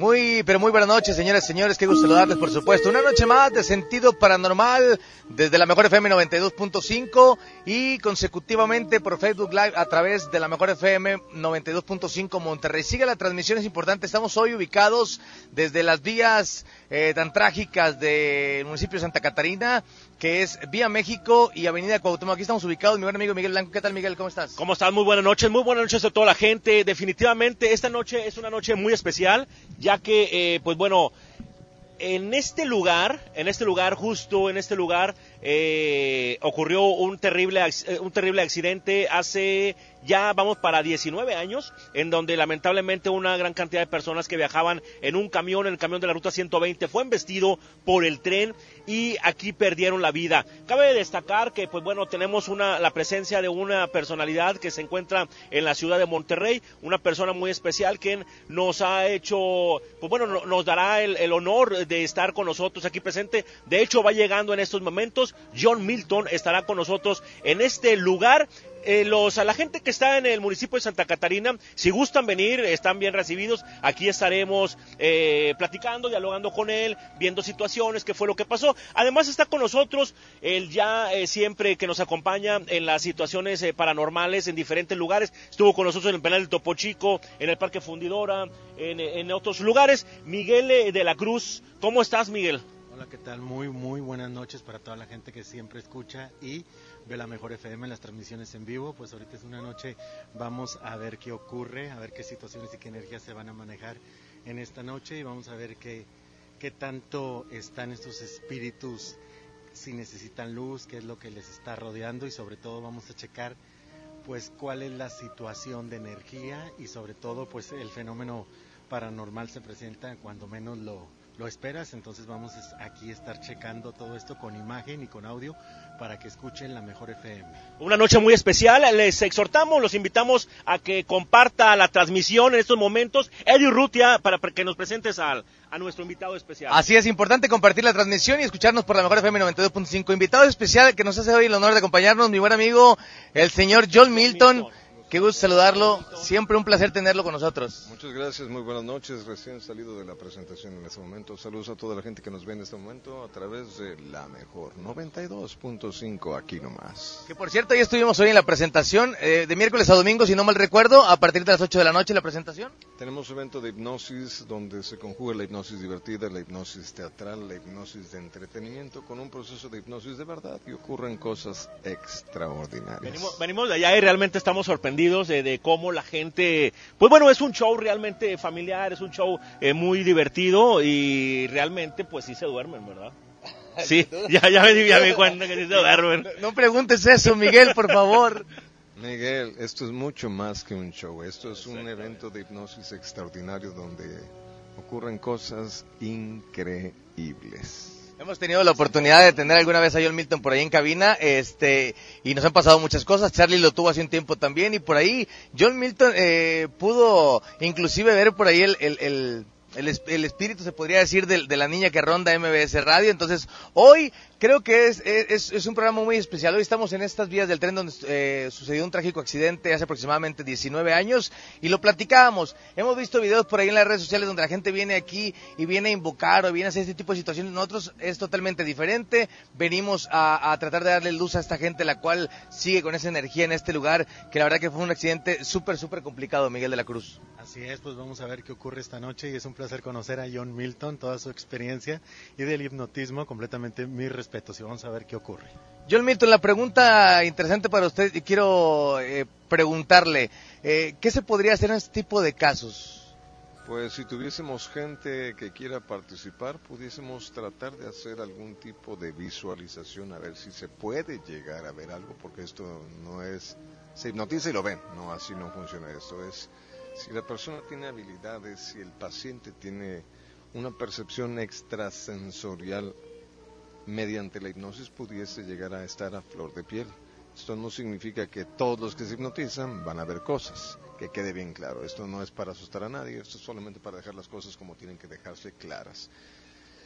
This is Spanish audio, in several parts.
Muy, pero muy buenas noches, señores y señores. Qué gusto saludarles, por supuesto. Una noche más de sentido paranormal desde la Mejor FM 92.5 y consecutivamente por Facebook Live a través de la Mejor FM 92.5 Monterrey. Sigue la transmisión, es importante. Estamos hoy ubicados desde las vías eh, tan trágicas del municipio de Santa Catarina, que es Vía México y Avenida Cuauhtémoc. Aquí estamos ubicados, mi buen amigo Miguel Blanco. ¿Qué tal, Miguel? ¿Cómo estás? ¿Cómo estás? Muy buenas noches, muy buenas noches a toda la gente. Definitivamente esta noche es una noche muy especial, ya que, eh, pues bueno, en este lugar, en este lugar, justo en este lugar, eh, ocurrió un terrible, eh, un terrible accidente hace ya vamos para 19 años, en donde lamentablemente una gran cantidad de personas que viajaban en un camión, en el camión de la ruta 120, fue embestido por el tren y aquí perdieron la vida. Cabe destacar que, pues bueno, tenemos una, la presencia de una personalidad que se encuentra en la ciudad de Monterrey, una persona muy especial que nos ha hecho, pues bueno, nos dará el honor de estar con nosotros aquí presente. De hecho, va llegando en estos momentos. John Milton estará con nosotros en este lugar eh, los, a la gente que está en el municipio de Santa Catarina, si gustan venir, están bien recibidos. Aquí estaremos eh, platicando, dialogando con él, viendo situaciones, qué fue lo que pasó. Además está con nosotros, él ya eh, siempre que nos acompaña en las situaciones eh, paranormales en diferentes lugares. Estuvo con nosotros en el penal del Topo Chico, en el Parque Fundidora, en, en otros lugares. Miguel eh, de la Cruz, ¿cómo estás, Miguel? Hola, ¿qué tal? Muy, muy buenas noches para toda la gente que siempre escucha y ve la mejor FM en las transmisiones en vivo. Pues ahorita es una noche, vamos a ver qué ocurre, a ver qué situaciones y qué energías se van a manejar en esta noche y vamos a ver qué, qué tanto están estos espíritus, si necesitan luz, qué es lo que les está rodeando y sobre todo vamos a checar pues cuál es la situación de energía y sobre todo pues el fenómeno paranormal se presenta cuando menos lo, lo esperas, entonces vamos aquí a estar checando todo esto con imagen y con audio para que escuchen la mejor FM. Una noche muy especial, les exhortamos, los invitamos a que comparta la transmisión en estos momentos. Eddie Rutia, para que nos presentes al, a nuestro invitado especial. Así es, importante compartir la transmisión y escucharnos por la mejor FM 92.5. Invitado especial que nos hace hoy el honor de acompañarnos, mi buen amigo, el señor John Milton. Milton. Qué gusto saludarlo, siempre un placer tenerlo con nosotros. Muchas gracias, muy buenas noches, recién salido de la presentación en este momento. Saludos a toda la gente que nos ve en este momento a través de la mejor 92.5 aquí nomás. Que por cierto, ya estuvimos hoy en la presentación, eh, de miércoles a domingo, si no mal recuerdo, a partir de las 8 de la noche la presentación. Tenemos un evento de hipnosis donde se conjuga la hipnosis divertida, la hipnosis teatral, la hipnosis de entretenimiento con un proceso de hipnosis de verdad y ocurren cosas extraordinarias. Venimos, venimos de allá y realmente estamos sorprendidos de, de, cómo la gente, pues bueno, es un show realmente familiar, es un show eh, muy divertido y realmente pues sí se duermen, ¿verdad? Sí, ya, ya me di ya me cuenta que sí se duermen. No, no preguntes eso, Miguel, por favor. Miguel, esto es mucho más que un show, esto es un evento de hipnosis extraordinario donde ocurren cosas increíbles. Hemos tenido la oportunidad de tener alguna vez a John Milton por ahí en cabina, este, y nos han pasado muchas cosas. Charlie lo tuvo hace un tiempo también, y por ahí John Milton eh, pudo inclusive ver por ahí el, el, el el, espíritu, se podría decir, de, de, la niña que ronda MBS Radio. Entonces, hoy creo que es, es, es, un programa muy especial. Hoy estamos en estas vías del tren donde eh, sucedió un trágico accidente hace aproximadamente 19 años y lo platicábamos. Hemos visto videos por ahí en las redes sociales donde la gente viene aquí y viene a invocar o viene a hacer este tipo de situaciones. Nosotros es totalmente diferente. Venimos a, tratar de darle luz a esta gente, la cual sigue con esa energía en este lugar, que la verdad que fue un accidente súper, súper complicado, Miguel de la Cruz. Así es, pues vamos a ver qué ocurre esta noche y es un placer conocer a John Milton, toda su experiencia y del hipnotismo, completamente mi respeto y vamos a ver qué ocurre. John Milton, la pregunta interesante para usted y quiero eh, preguntarle, eh, ¿qué se podría hacer en este tipo de casos? Pues si tuviésemos gente que quiera participar, pudiésemos tratar de hacer algún tipo de visualización, a ver si se puede llegar a ver algo, porque esto no es, se hipnotiza y lo ven, no, así no funciona esto, es si la persona tiene habilidades, si el paciente tiene una percepción extrasensorial mediante la hipnosis pudiese llegar a estar a flor de piel. Esto no significa que todos los que se hipnotizan van a ver cosas, que quede bien claro. Esto no es para asustar a nadie, esto es solamente para dejar las cosas como tienen que dejarse claras.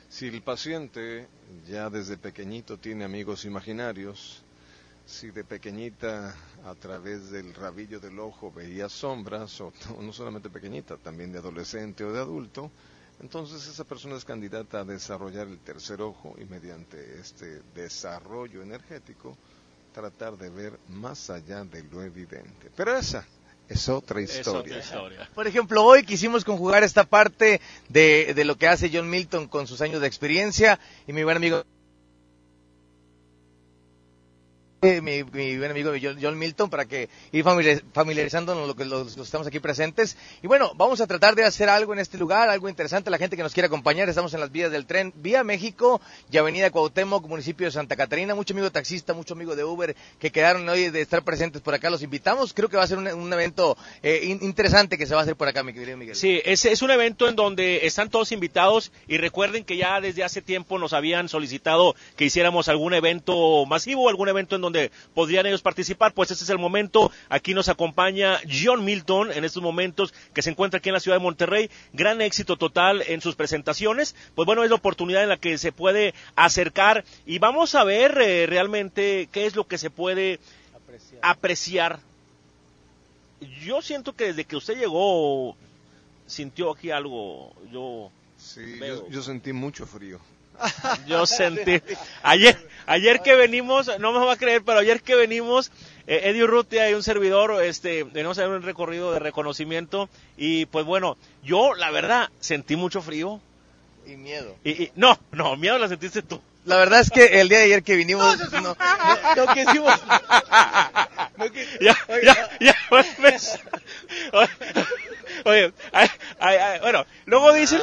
Si el paciente ya desde pequeñito tiene amigos imaginarios, si de pequeñita a través del rabillo del ojo veía sombras, o no solamente pequeñita, también de adolescente o de adulto, entonces esa persona es candidata a desarrollar el tercer ojo y mediante este desarrollo energético tratar de ver más allá de lo evidente. Pero esa es otra historia. Por ejemplo, hoy quisimos conjugar esta parte de, de lo que hace John Milton con sus años de experiencia y mi buen amigo mi, buen amigo John, Milton para que ir familiarizándonos lo que los, estamos aquí presentes. Y bueno, vamos a tratar de hacer algo en este lugar, algo interesante. La gente que nos quiere acompañar, estamos en las vías del tren, vía México y Avenida Cuauhtémoc, municipio de Santa Catarina. Mucho amigo taxista, mucho amigo de Uber que quedaron hoy de estar presentes por acá. Los invitamos. Creo que va a ser un, evento eh, interesante que se va a hacer por acá, mi querido Miguel. Sí, es, es un evento en donde están todos invitados y recuerden que ya desde hace tiempo nos habían solicitado que hiciéramos algún evento masivo, algún evento en donde podrían ellos participar, pues este es el momento. Aquí nos acompaña John Milton en estos momentos que se encuentra aquí en la ciudad de Monterrey. Gran éxito total en sus presentaciones. Pues bueno, es la oportunidad en la que se puede acercar y vamos a ver eh, realmente qué es lo que se puede apreciar. Yo siento que desde que usted llegó sintió aquí algo. Yo Sí, yo, sentí mucho frío. Yo sentí. Ayer, ayer que venimos, no me va a creer, pero ayer que venimos, eh, Eddie Urrutia y un servidor, este, venimos a hacer un recorrido de reconocimiento y pues bueno, yo la verdad sentí mucho frío. Y miedo. Y, no, no, miedo la sentiste tú. La verdad es que el día de ayer que vinimos, no, no, no, que hicimos. ya, ya, ya, Oye, bueno, luego dicen,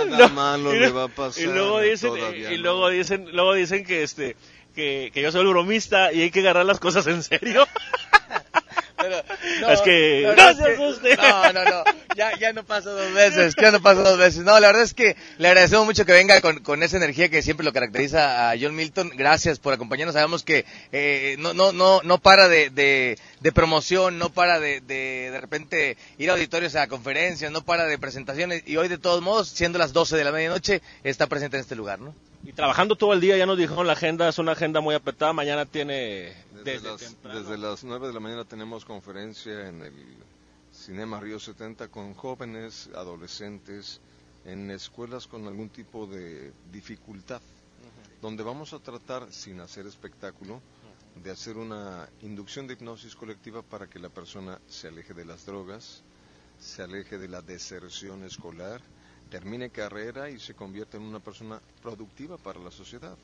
y, luego dicen, y, luego dicen, luego dicen que este, que, que yo soy el bromista y hay que agarrar las cosas en serio. es que no, se asuste. No, no, no. Ya, ya no pasó dos veces. Ya no pasó dos veces. No, la verdad es que le agradecemos mucho que venga con, con esa energía que siempre lo caracteriza a John Milton. Gracias por acompañarnos. Sabemos que eh, no, no, no, no para de, de, de promoción, no para de, de, de repente ir a auditorios a conferencias, no para de presentaciones. Y hoy, de todos modos, siendo las 12 de la medianoche, está presente en este lugar, ¿no? Y trabajando todo el día, ya nos dijeron la agenda, es una agenda muy apretada. Mañana tiene. Desde, las, desde las 9 de la mañana tenemos conferencia en el Cinema Río 70 con jóvenes, adolescentes, en escuelas con algún tipo de dificultad, donde vamos a tratar, sin hacer espectáculo, de hacer una inducción de hipnosis colectiva para que la persona se aleje de las drogas, se aleje de la deserción escolar termine carrera y se convierta en una persona productiva para la sociedad,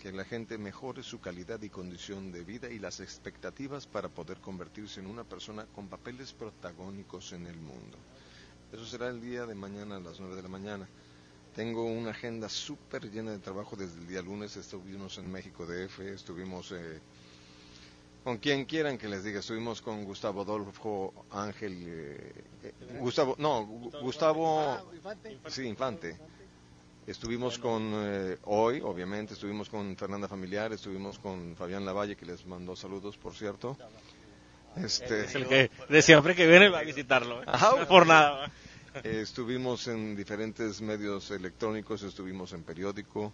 que la gente mejore su calidad y condición de vida y las expectativas para poder convertirse en una persona con papeles protagónicos en el mundo. Eso será el día de mañana a las 9 de la mañana. Tengo una agenda súper llena de trabajo desde el día lunes. Estuvimos en México DF, estuvimos eh, con quien quieran que les diga, estuvimos con Gustavo Adolfo Ángel, eh, eh, Gustavo, no, Gustavo, sí, Infante. Estuvimos con eh, hoy, obviamente, estuvimos con Fernanda Familiar, estuvimos con Fabián Lavalle, que les mandó saludos, por cierto. Este, es el que de siempre que viene va a visitarlo, por nada. estuvimos en diferentes medios electrónicos, estuvimos en periódico,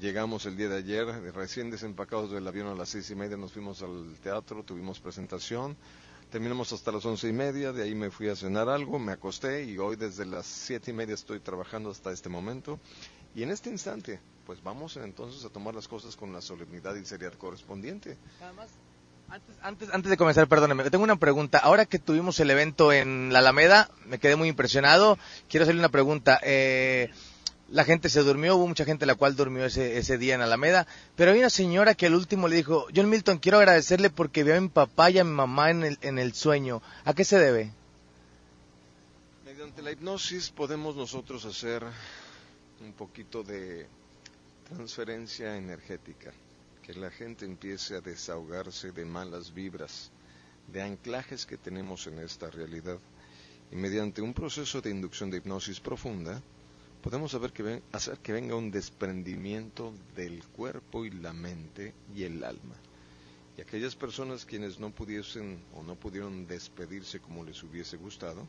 Llegamos el día de ayer, recién desempacados del avión a las seis y media, nos fuimos al teatro, tuvimos presentación, terminamos hasta las once y media, de ahí me fui a cenar algo, me acosté y hoy desde las siete y media estoy trabajando hasta este momento. Y en este instante, pues vamos entonces a tomar las cosas con la solemnidad y seriedad correspondiente. Además, antes, antes, antes de comenzar, perdóneme, tengo una pregunta. Ahora que tuvimos el evento en la Alameda, me quedé muy impresionado. Quiero hacerle una pregunta. Eh, la gente se durmió, hubo mucha gente la cual durmió ese, ese día en Alameda, pero hay una señora que al último le dijo, John Milton, quiero agradecerle porque veo a mi papá y a mi mamá en el, en el sueño. ¿A qué se debe? Mediante la hipnosis podemos nosotros hacer un poquito de transferencia energética, que la gente empiece a desahogarse de malas vibras, de anclajes que tenemos en esta realidad. Y mediante un proceso de inducción de hipnosis profunda, podemos saber que hacer que venga un desprendimiento del cuerpo y la mente y el alma. Y aquellas personas quienes no pudiesen o no pudieron despedirse como les hubiese gustado,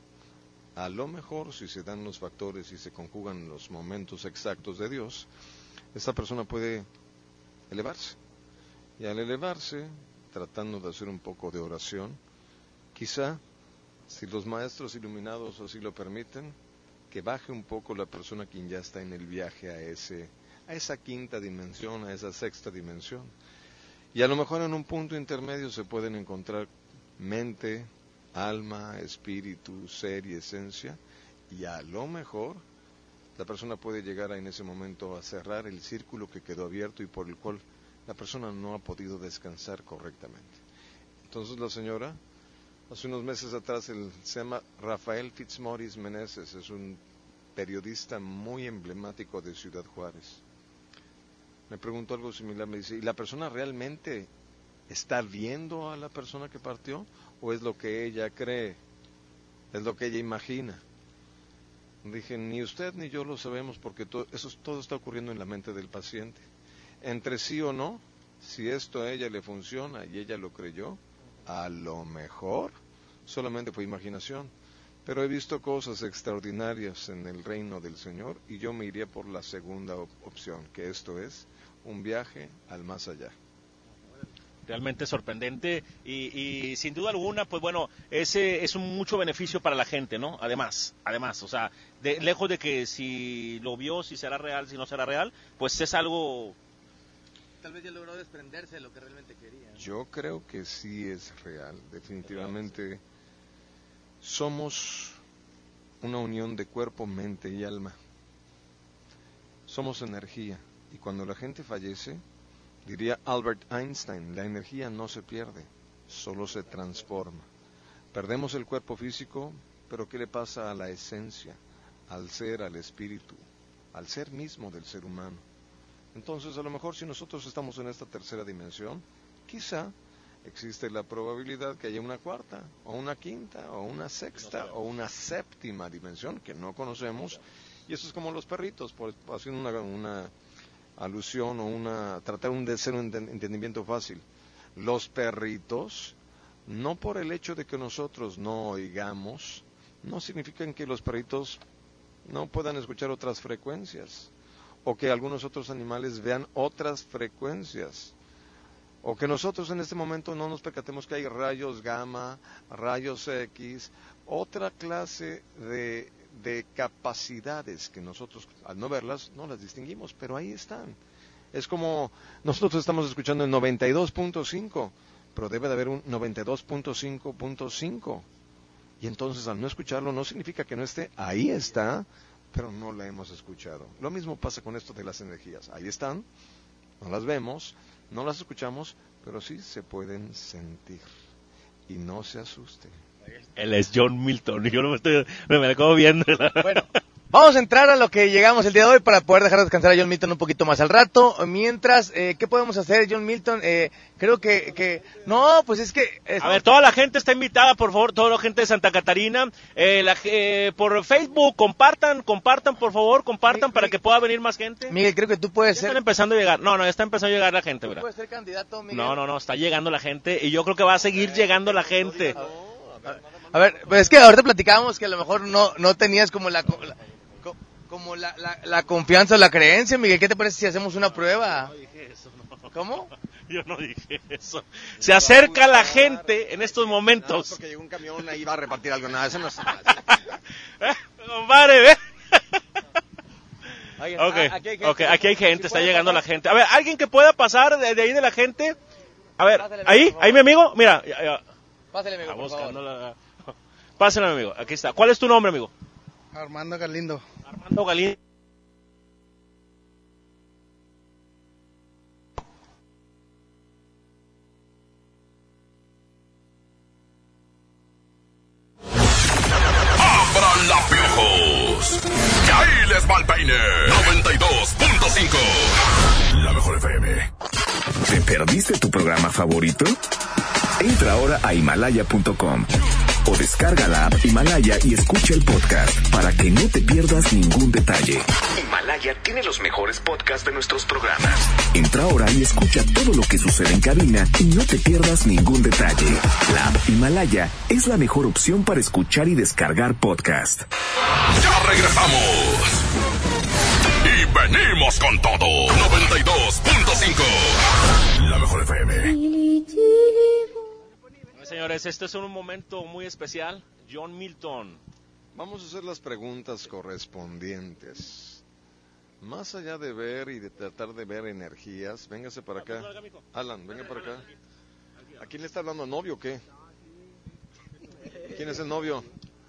a lo mejor si se dan los factores y se conjugan los momentos exactos de Dios, esta persona puede elevarse. Y al elevarse, tratando de hacer un poco de oración, quizá, si los maestros iluminados así lo permiten, que baje un poco la persona quien ya está en el viaje a ese a esa quinta dimensión, a esa sexta dimensión. Y a lo mejor en un punto intermedio se pueden encontrar mente, alma, espíritu, ser y esencia, y a lo mejor la persona puede llegar en ese momento a cerrar el círculo que quedó abierto y por el cual la persona no ha podido descansar correctamente. Entonces la señora, hace unos meses atrás, él, se llama Rafael Fitzmaurice Meneses, es un periodista muy emblemático de Ciudad Juárez. Me preguntó algo similar, me dice, ¿y la persona realmente está viendo a la persona que partió o es lo que ella cree? Es lo que ella imagina. Dije, ni usted ni yo lo sabemos porque todo, eso todo está ocurriendo en la mente del paciente. Entre sí o no, si esto a ella le funciona y ella lo creyó, a lo mejor solamente fue imaginación. Pero he visto cosas extraordinarias en el reino del Señor y yo me iría por la segunda opción, que esto es un viaje al más allá realmente sorprendente y, y, sin duda alguna, pues bueno, ese es un mucho beneficio para la gente, ¿no? Además, además, o sea, de, lejos de que si lo vio, si será real, si no será real, pues es algo... Tal vez ya logró desprenderse de lo que realmente quería. Yo creo que sí es real, definitivamente. Somos una unión de cuerpo, mente y alma. Somos energía. Y cuando la gente fallece, diría Albert Einstein, la energía no se pierde, solo se transforma. Perdemos el cuerpo físico, pero ¿qué le pasa a la esencia, al ser, al espíritu, al ser mismo del ser humano? Entonces, a lo mejor si nosotros estamos en esta tercera dimensión, quizá existe la probabilidad que haya una cuarta, o una quinta, o una sexta, o una séptima dimensión que no conocemos. Y eso es como los perritos, por, haciendo una, una alusión o una tratar de ser un entendimiento fácil. Los perritos, no por el hecho de que nosotros no oigamos, no significan que los perritos no puedan escuchar otras frecuencias o que algunos otros animales vean otras frecuencias o que nosotros en este momento no nos percatemos que hay rayos gamma, rayos X, otra clase de de capacidades que nosotros, al no verlas, no las distinguimos, pero ahí están. Es como nosotros estamos escuchando el 92.5, pero debe de haber un 92.5.5. Y entonces al no escucharlo no significa que no esté, ahí está, pero no la hemos escuchado. Lo mismo pasa con esto de las energías. Ahí están, no las vemos, no las escuchamos, pero sí se pueden sentir. Y no se asuste. Él es John Milton. Yo no me estoy, me, me acabo viendo. Bueno, vamos a entrar a lo que llegamos el día de hoy para poder dejar descansar a John Milton un poquito más al rato. Mientras, eh, ¿qué podemos hacer, John Milton? Eh, creo que, que, no, pues es que... A ver, toda la gente está invitada, por favor, toda la gente de Santa Catarina. Eh, la, eh, por Facebook, compartan, compartan, por favor, compartan para que pueda venir más gente. Miguel, creo que tú puedes Ya ser... Están empezando a llegar. No, no, ya está empezando a llegar la gente, ¿verdad? puedes ser candidato, Miguel. No, no, no, está llegando la gente y yo creo que va a seguir llegando la gente. A ver, pues es que ahorita platicábamos que a lo mejor no, no tenías como la, la- como la, la, la confianza o la creencia, Miguel. ¿Qué te parece si hacemos una prueba? ¿Cómo? Yo no dije eso. Se acerca la gente en estos momentos. porque llegó un camión ahí va a repartir algo. Nada, eso no es. ¿Eh? Compadre, ve. Oye, Ok, ah, aquí hay gente. ok, aquí hay gente, ¿Sí está llegando la pasar? gente. A ver, alguien que pueda pasar de, de ahí de la gente. A ver, Pásale, ahí, favor. ahí mi amigo, mira, ya- ya. Pásale, amigo, por favor. la... Pásenle, amigo, aquí está. ¿Cuál es tu nombre, amigo? Armando Galindo. Armando. ¡Abran la piojos! ¡Y ahí les va el peine! 92.5 La mejor FM. ¿Te perdiste tu programa favorito? Entra ahora a himalaya.com O descarga la app Himalaya y escucha el podcast para que no te pierdas ningún detalle. Himalaya tiene los mejores podcasts de nuestros programas. Entra ahora y escucha todo lo que sucede en cabina y no te pierdas ningún detalle. La app Himalaya es la mejor opción para escuchar y descargar podcast. Ya regresamos. Y venimos con todo. 92.5. La mejor FM. Señores, este es un momento muy especial. John Milton. Vamos a hacer las preguntas correspondientes. Más allá de ver y de tratar de ver energías, véngase para acá. Alan, venga para acá. ¿A quién le está hablando? ¿Novio o qué? ¿Quién es el novio?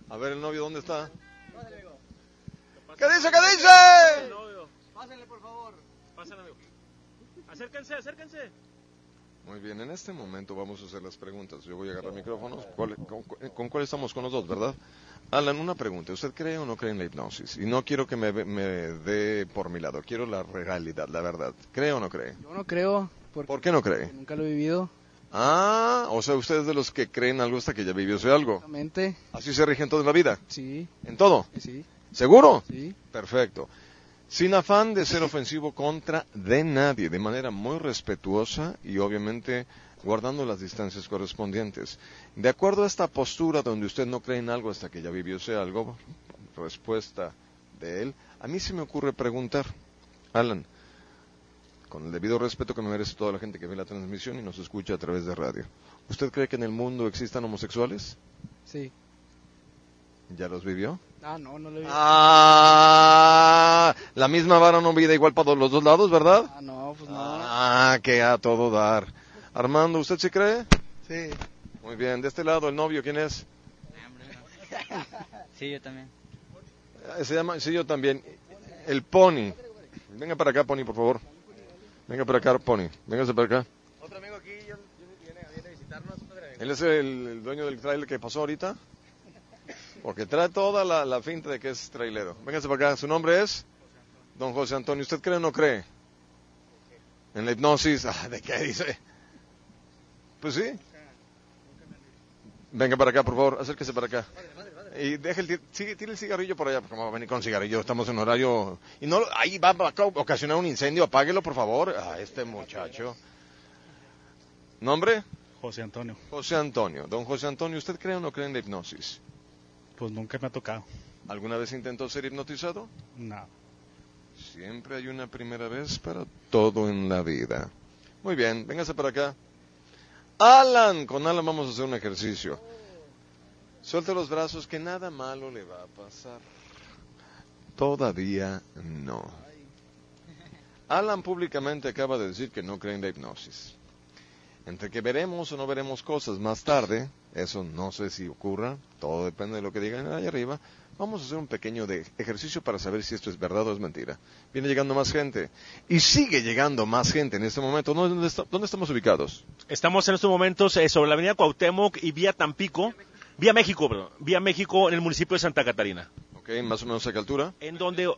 A ver, el novio, ¿dónde está? ¿Qué dice? ¿Qué dice? Pásenle, por favor. Pásenle, amigo. Acérquense, acérquense. Muy bien, en este momento vamos a hacer las preguntas. Yo voy a agarrar micrófonos. ¿Cuál- con, con cuál estamos con los dos, verdad? Alan, una pregunta. ¿Usted cree o no cree en la hipnosis? Y no quiero que me, me dé por mi lado. Quiero la realidad, la verdad. ¿Cree o no cree? Yo no creo, porque ¿Por qué no cree? nunca lo he vivido. Ah, o sea, usted es de los que creen algo hasta que ya vivió algo. Exactamente. Así se rige en toda la vida. Sí, ¿En todo? sí, ¿Seguro? sí. Perfecto. Sin afán de ser ofensivo contra de nadie, de manera muy respetuosa y obviamente guardando las distancias correspondientes. De acuerdo a esta postura donde usted no cree en algo hasta que ya vivió ese algo, respuesta de él, a mí se me ocurre preguntar, Alan, con el debido respeto que me merece toda la gente que ve la transmisión y nos escucha a través de radio, ¿usted cree que en el mundo existan homosexuales? Sí. ¿Ya los vivió? Ah, no, no he vivido. Ah, la misma vara no mide igual para los dos lados, ¿verdad? Ah, no, pues no. Ah, que a todo dar. Armando, ¿usted se cree? Sí. Muy bien, de este lado, el novio, ¿quién es? Sí, yo también. Eh, Se llama, sí, yo también. El Pony. Venga para acá, Pony, por favor. Venga para acá, Pony. Véngase para acá. Otro amigo aquí yo- yo- viene, viene a visitarnos. Él es el, el dueño del trailer que pasó ahorita. Porque trae toda la, la finta de que es trailero. Véngase para acá. ¿Su nombre es? Don José Antonio. ¿Usted cree o no cree? En la hipnosis. Ah, ¿De qué dice? Pues sí. Venga para acá, por favor. Acérquese para acá. Y deje el, sigue, tire el cigarrillo por allá, porque vamos a venir con cigarrillo. Estamos en horario. Y no, ahí va a ocasionar un incendio. Apáguelo, por favor. A este muchacho. ¿Nombre? José Antonio, José Antonio. Don José Antonio, ¿usted cree o no cree en la hipnosis? Pues nunca me ha tocado. ¿Alguna vez intentó ser hipnotizado? No. Siempre hay una primera vez para todo en la vida. Muy bien, véngase para acá. Alan, con Alan vamos a hacer un ejercicio. Suelte los brazos, que nada malo le va a pasar. Todavía no. Alan públicamente acaba de decir que no cree en la hipnosis. Entre que veremos o no veremos cosas más tarde, eso no sé si ocurra, todo depende de lo que digan allá arriba, vamos a hacer un pequeño de ejercicio para saber si esto es verdad o es mentira. Viene llegando más gente. Y sigue llegando más gente en este momento. ¿Dónde, dónde está- dónde estamos ubicados? Estamos en estos momentos eh, sobre la avenida Cuauhtémoc y vía Tampico, vía México, perdón, vía México en el municipio de Santa Catarina, Ok, más o menos a qué altura. en donde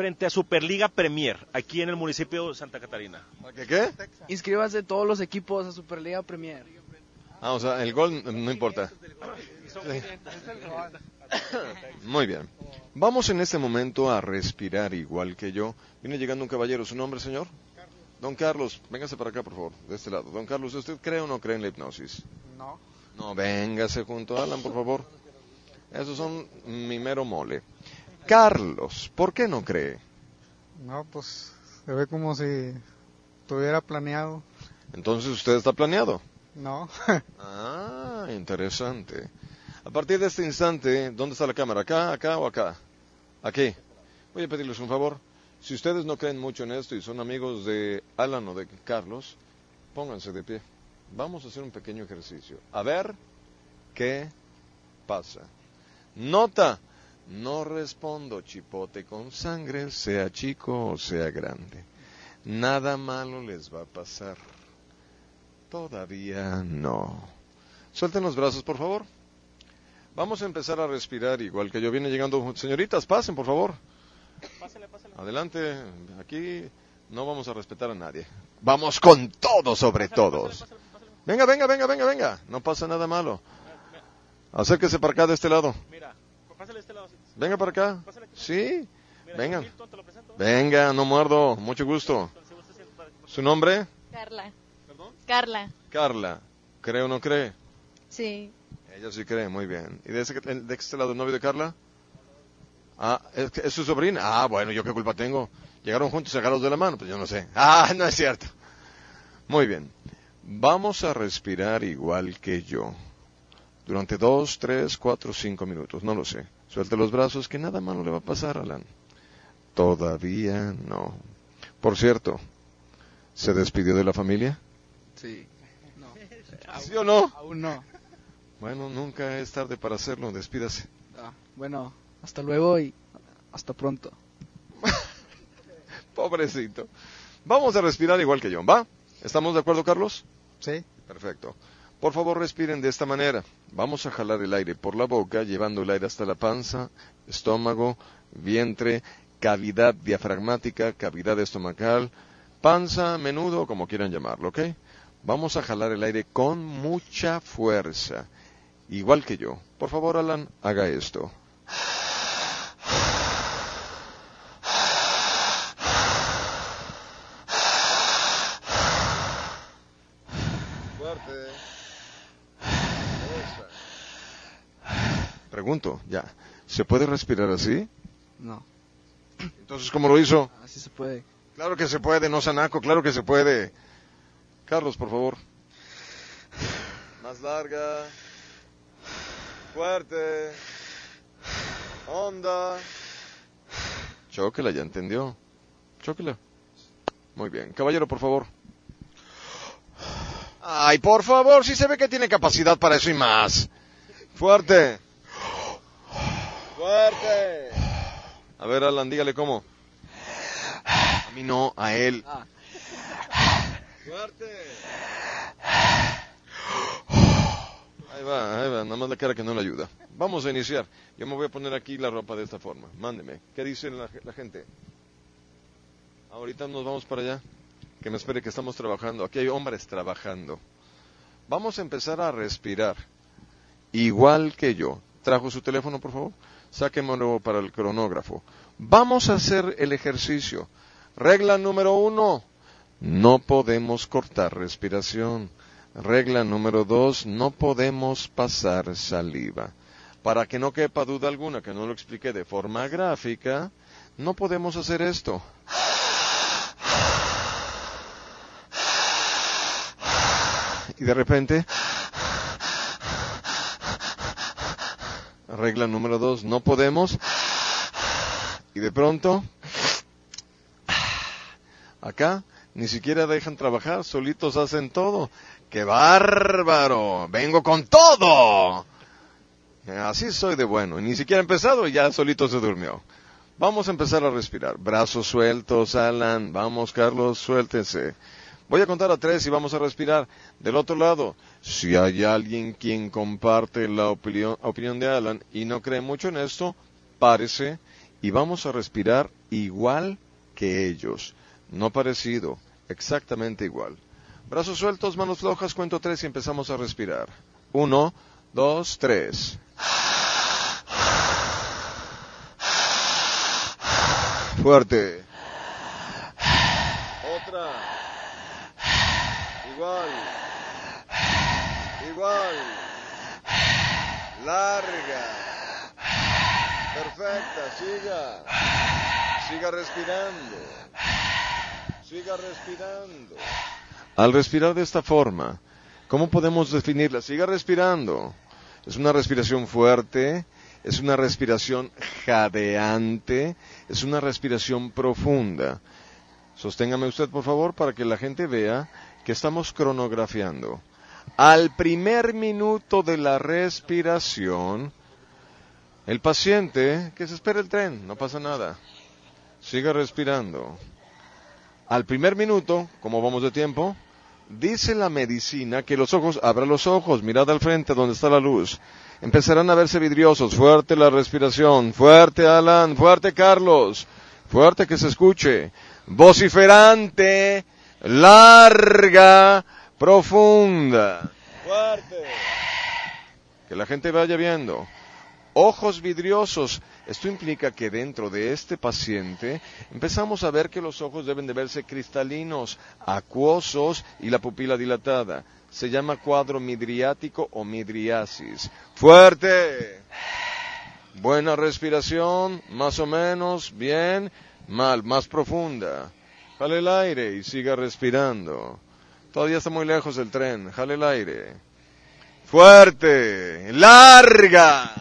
frente a Superliga Premier, aquí en el municipio de Santa Catarina. ¿A qué qué? Inscríbanse todos los equipos a Superliga Premier. Ah, o sea, el gol no importa. Muy bien. Vamos en este momento a respirar igual que yo. Viene llegando un caballero. ¿Su nombre, señor? Don Carlos, véngase para acá, por favor, de este lado. Don Carlos, ¿usted cree o no cree en la hipnosis? No. No, véngase junto a Alan, por favor. Esos son mi mero mole. Carlos, ¿por qué no cree? No, pues se ve como si tuviera planeado. Entonces usted está planeado. No, Ah, interesante. A partir de este instante, ¿dónde está la cámara? ¿Acá, acá o acá? Aquí. Voy a pedirles un favor. Si ustedes no creen mucho en esto y son amigos de Alan o de Carlos, pónganse de pie. Vamos a hacer un pequeño ejercicio. A ver qué pasa. Nota. No respondo chipote con sangre, sea chico o sea grande. Nada malo les va a pasar. Todavía no. Suelten los brazos, por favor. Vamos a empezar a respirar igual que yo. Viene llegando. Señoritas, pasen, por favor. Adelante. Aquí no vamos a respetar a nadie. Vamos con todo sobre todos. Venga, venga, venga, venga, venga. No pasa nada malo. Acérquese para acá de este lado. Mira, pásale este lado. Venga para acá. Sí. Venga. Venga, no muerdo. Mucho gusto. ¿Su nombre? Carla. ¿Perdón? Carla. Carla. ¿Cree o no cree? Sí. Ella sí cree, muy bien. ¿Y de, ese, de este lado el novio de Carla? Ah, ¿es, que- ¿es su sobrina? Ah, bueno, ¿yo qué culpa tengo? Llegaron juntos agarrados de la mano, pues yo no sé. Ah, no es cierto. Muy bien. Vamos a respirar igual que yo. Durante dos, tres, cuatro, cinco minutos, no lo sé. Suelte los brazos, que nada malo le va a pasar, Alan. Todavía no. Por cierto, ¿se despidió de la familia? Sí. No. ¿Sí o no? Aún no. Bueno, nunca es tarde para hacerlo, despídase. Ah, bueno, hasta luego y hasta pronto. Pobrecito. Vamos a respirar igual que yo, ¿va? ¿Estamos de acuerdo, Carlos? Sí. Perfecto. Por favor, respiren de esta manera. Vamos a jalar el aire por la boca, llevando el aire hasta la panza, estómago, vientre, cavidad diafragmática, cavidad estomacal, panza, menudo, como quieran llamarlo, ¿ok? Vamos a jalar el aire con mucha fuerza, igual que yo. Por favor, Alan, haga esto. Fuerte. Pregunto, ya. ¿Se puede respirar así? No. Entonces, ¿cómo lo hizo? Así se puede. Claro que se puede, no Sanaco, claro que se puede. Carlos, por favor. Más larga. Fuerte. Honda. Chóquela, ya entendió. Chóquela. Muy bien. Caballero, por favor. Ay, por favor, si se ve que tiene capacidad para eso y más. Fuerte. Fuerte. A ver, Alan, dígale cómo. A mí no, a él. Ah, Fuerte. Ahí va, ahí va, nada más la cara que no le ayuda. Vamos a iniciar. Yo me voy a poner aquí la ropa de esta forma. Mándeme. ¿Qué dice la, la gente? Ahorita nos vamos para allá. Que me espere que estamos trabajando. Aquí hay hombres trabajando. Vamos a empezar a respirar. Igual que yo. ¿Trajo su teléfono, por favor? Sáquemelo para el cronógrafo. Vamos a hacer el ejercicio. Regla número uno. No podemos cortar respiración. Regla número dos. No podemos pasar saliva. Para que no quepa duda alguna que no lo expliqué de forma gráfica, no podemos hacer esto. Y de repente, regla número dos, no podemos. Y de pronto, acá, ni siquiera dejan trabajar, solitos hacen todo. ¡Qué bárbaro! ¡Vengo con todo! Así soy de bueno. Ni siquiera empezado y ya solito se durmió. Vamos a empezar a respirar. Brazos sueltos, Alan. Vamos, Carlos, suéltense. Voy a contar a tres y vamos a respirar. Del otro lado, si hay alguien quien comparte la opinión, opinión de Alan y no cree mucho en esto, párese y vamos a respirar igual que ellos. No parecido, exactamente igual. Brazos sueltos, manos flojas, cuento tres y empezamos a respirar. Uno, dos, tres. Fuerte. Otra. Igual. Igual. Larga. Perfecta, siga. Siga respirando. Siga respirando. Al respirar de esta forma, ¿cómo podemos definirla? Siga respirando. Es una respiración fuerte, es una respiración jadeante, es una respiración profunda. Sosténgame usted, por favor, para que la gente vea que estamos cronografiando. Al primer minuto de la respiración, el paciente, que se espere el tren, no pasa nada. Siga respirando. Al primer minuto, como vamos de tiempo, dice la medicina que los ojos, abra los ojos, mirad al frente donde está la luz. Empezarán a verse vidriosos, fuerte la respiración, fuerte Alan, fuerte Carlos, fuerte que se escuche, vociferante, larga, profunda. Fuerte. que la gente vaya viendo. Ojos vidriosos. Esto implica que dentro de este paciente empezamos a ver que los ojos deben de verse cristalinos, acuosos y la pupila dilatada. Se llama cuadro midriático o midriasis. Fuerte. Buena respiración, más o menos, bien, mal, más profunda. Jale el aire y siga respirando. Todavía está muy lejos el tren, jale el aire. Fuerte, larga.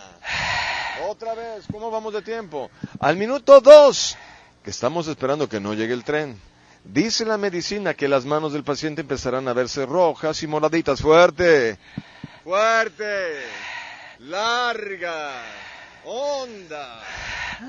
Otra vez, ¿cómo vamos de tiempo? Al minuto dos, que estamos esperando que no llegue el tren. Dice la medicina que las manos del paciente empezarán a verse rojas y moraditas. Fuerte, fuerte, larga, honda,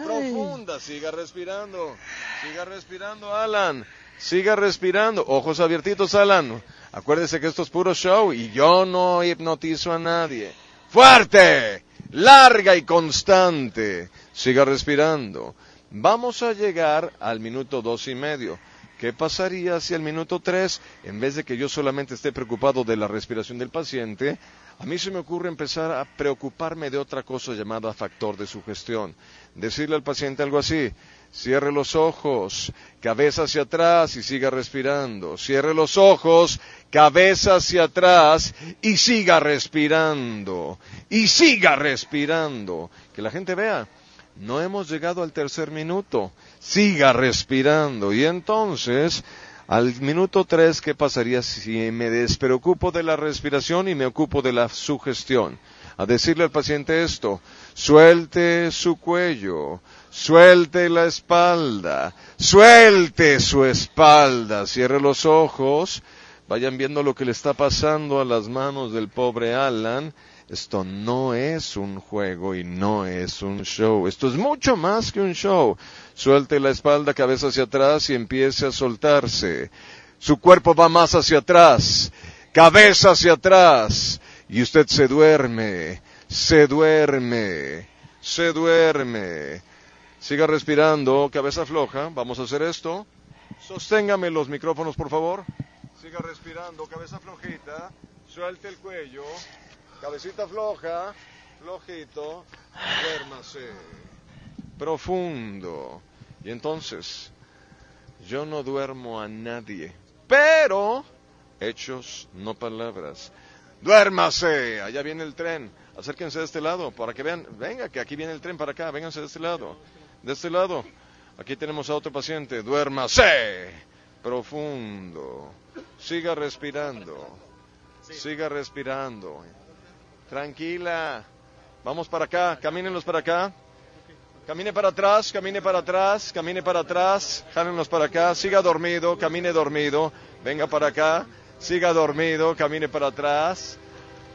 profunda. Siga respirando, siga respirando, Alan. Siga respirando. Ojos abiertitos, Alan. Acuérdese que esto es puro show y yo no hipnotizo a nadie. Fuerte, larga y constante. Siga respirando. Vamos a llegar al minuto dos y medio. ¿Qué pasaría si al minuto tres, en vez de que yo solamente esté preocupado de la respiración del paciente, a mí se me ocurre empezar a preocuparme de otra cosa llamada factor de sugestión? Decirle al paciente algo así, cierre los ojos, cabeza hacia atrás y siga respirando, cierre los ojos, cabeza hacia atrás y siga respirando, y siga respirando, que la gente vea. No hemos llegado al tercer minuto. Siga respirando. Y entonces, al minuto tres, ¿qué pasaría si me despreocupo de la respiración y me ocupo de la sugestión? A decirle al paciente esto, suelte su cuello, suelte la espalda, suelte su espalda, cierre los ojos, vayan viendo lo que le está pasando a las manos del pobre Alan, esto no es un juego y no es un show. Esto es mucho más que un show. Suelte la espalda, cabeza hacia atrás y empiece a soltarse. Su cuerpo va más hacia atrás, cabeza hacia atrás. Y usted se duerme, se duerme, se duerme. Siga respirando, cabeza floja. Vamos a hacer esto. Sosténgame los micrófonos, por favor. Siga respirando, cabeza flojita. Suelte el cuello. Cabecita floja, flojito, duérmase. Profundo. Y entonces, yo no duermo a nadie, pero hechos, no palabras. Duérmase, allá viene el tren. Acérquense de este lado para que vean, venga, que aquí viene el tren para acá, vénganse de este lado. De este lado, aquí tenemos a otro paciente. Duérmase, profundo. Siga respirando, siga respirando. Tranquila. Vamos para acá, camínenlos para acá. Camine para atrás, camine para atrás, camine para atrás, jálenlos para acá, siga dormido, camine dormido, venga para acá, siga dormido, camine para atrás,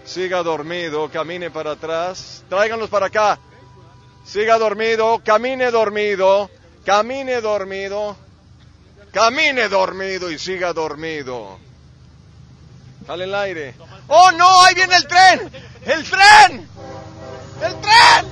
siga dormido, camine para atrás, tráiganlos para acá, siga dormido, camine dormido, camine dormido, camine dormido y siga dormido. Dale el aire. ¡Oh no! ¡Ahí viene el tren! ¡El tren! ¡El tren!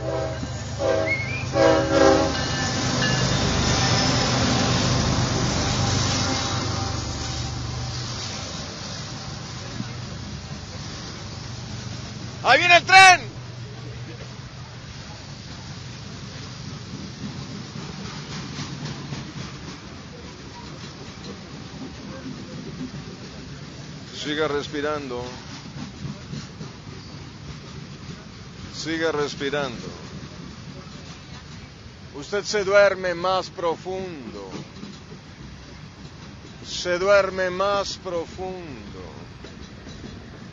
¡Ahí viene el tren! Siga respirando. Siga respirando. Usted se duerme más profundo. Se duerme más profundo.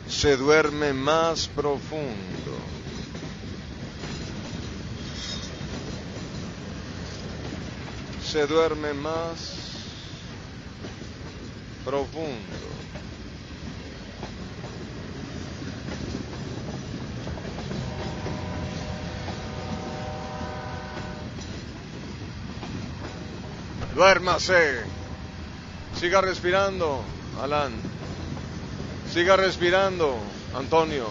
Se duerme más profundo. Se duerme más profundo. Duérmase. Siga respirando, Alan. Siga respirando, Antonio.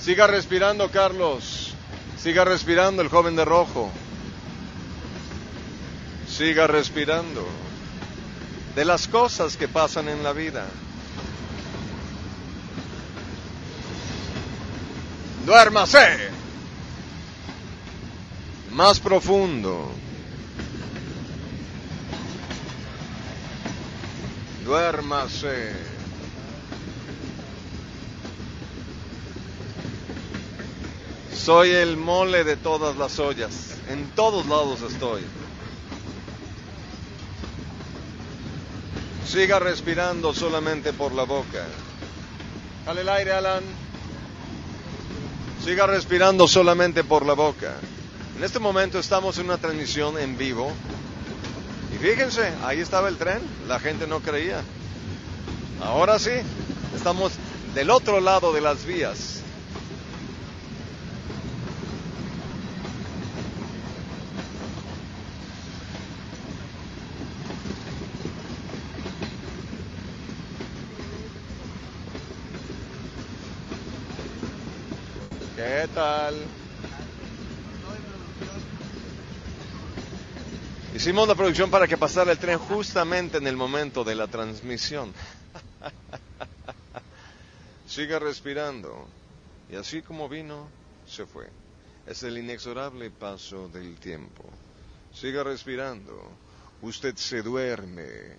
Siga respirando, Carlos. Siga respirando, el joven de rojo. Siga respirando. De las cosas que pasan en la vida. Duérmase. Más profundo. Duérmase. Soy el mole de todas las ollas. En todos lados estoy. Siga respirando solamente por la boca. Dale el aire, Alan. Siga respirando solamente por la boca. En este momento estamos en una transmisión en vivo. Fíjense, ahí estaba el tren. La gente no creía. Ahora sí, estamos del otro lado de las vías. ¿Qué tal? Hicimos la producción para que pasara el tren justamente en el momento de la transmisión. Siga respirando. Y así como vino, se fue. Es el inexorable paso del tiempo. Siga respirando. Usted se duerme.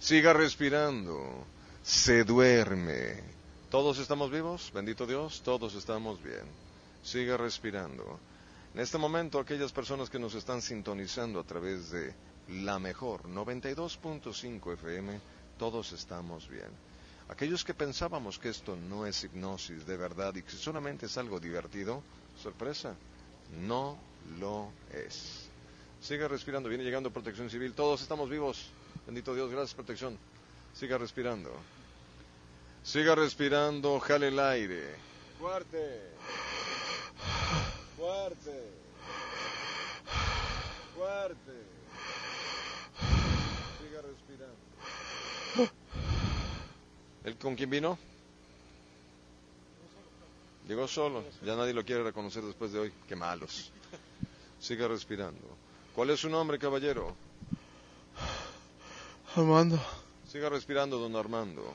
Siga respirando. Se duerme. ¿Todos estamos vivos? Bendito Dios, todos estamos bien. Siga respirando. En este momento, aquellas personas que nos están sintonizando a través de la mejor 92.5 FM, todos estamos bien. Aquellos que pensábamos que esto no es hipnosis de verdad y que solamente es algo divertido, sorpresa, no lo es. Siga respirando, viene llegando protección civil, todos estamos vivos. Bendito Dios, gracias protección. Siga respirando. Siga respirando, jale el aire. Fuerte. Fuerte. Fuerte. Siga respirando. ¿El con quién vino? Llegó solo. Ya nadie lo quiere reconocer después de hoy. Qué malos. Siga respirando. ¿Cuál es su nombre, caballero? Armando. Siga respirando, don Armando.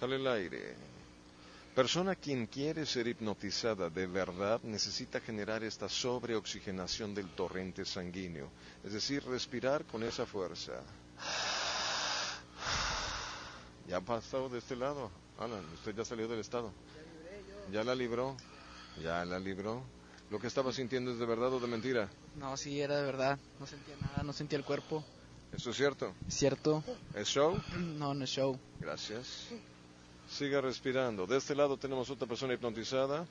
Jale el aire. Persona quien quiere ser hipnotizada de verdad necesita generar esta sobreoxigenación del torrente sanguíneo, es decir, respirar con esa fuerza. Ya ha pasado de este lado. Alan, usted ya salió del estado. Ya la libró. Ya la libró. ¿Lo que estaba sintiendo es de verdad o de mentira? No, sí, era de verdad. No sentía nada, no sentía el cuerpo. ¿Eso es cierto? ¿Cierto? ¿Es show? No, no es show. Gracias. Siga respirando. De este lado tenemos otra persona hipnotizada.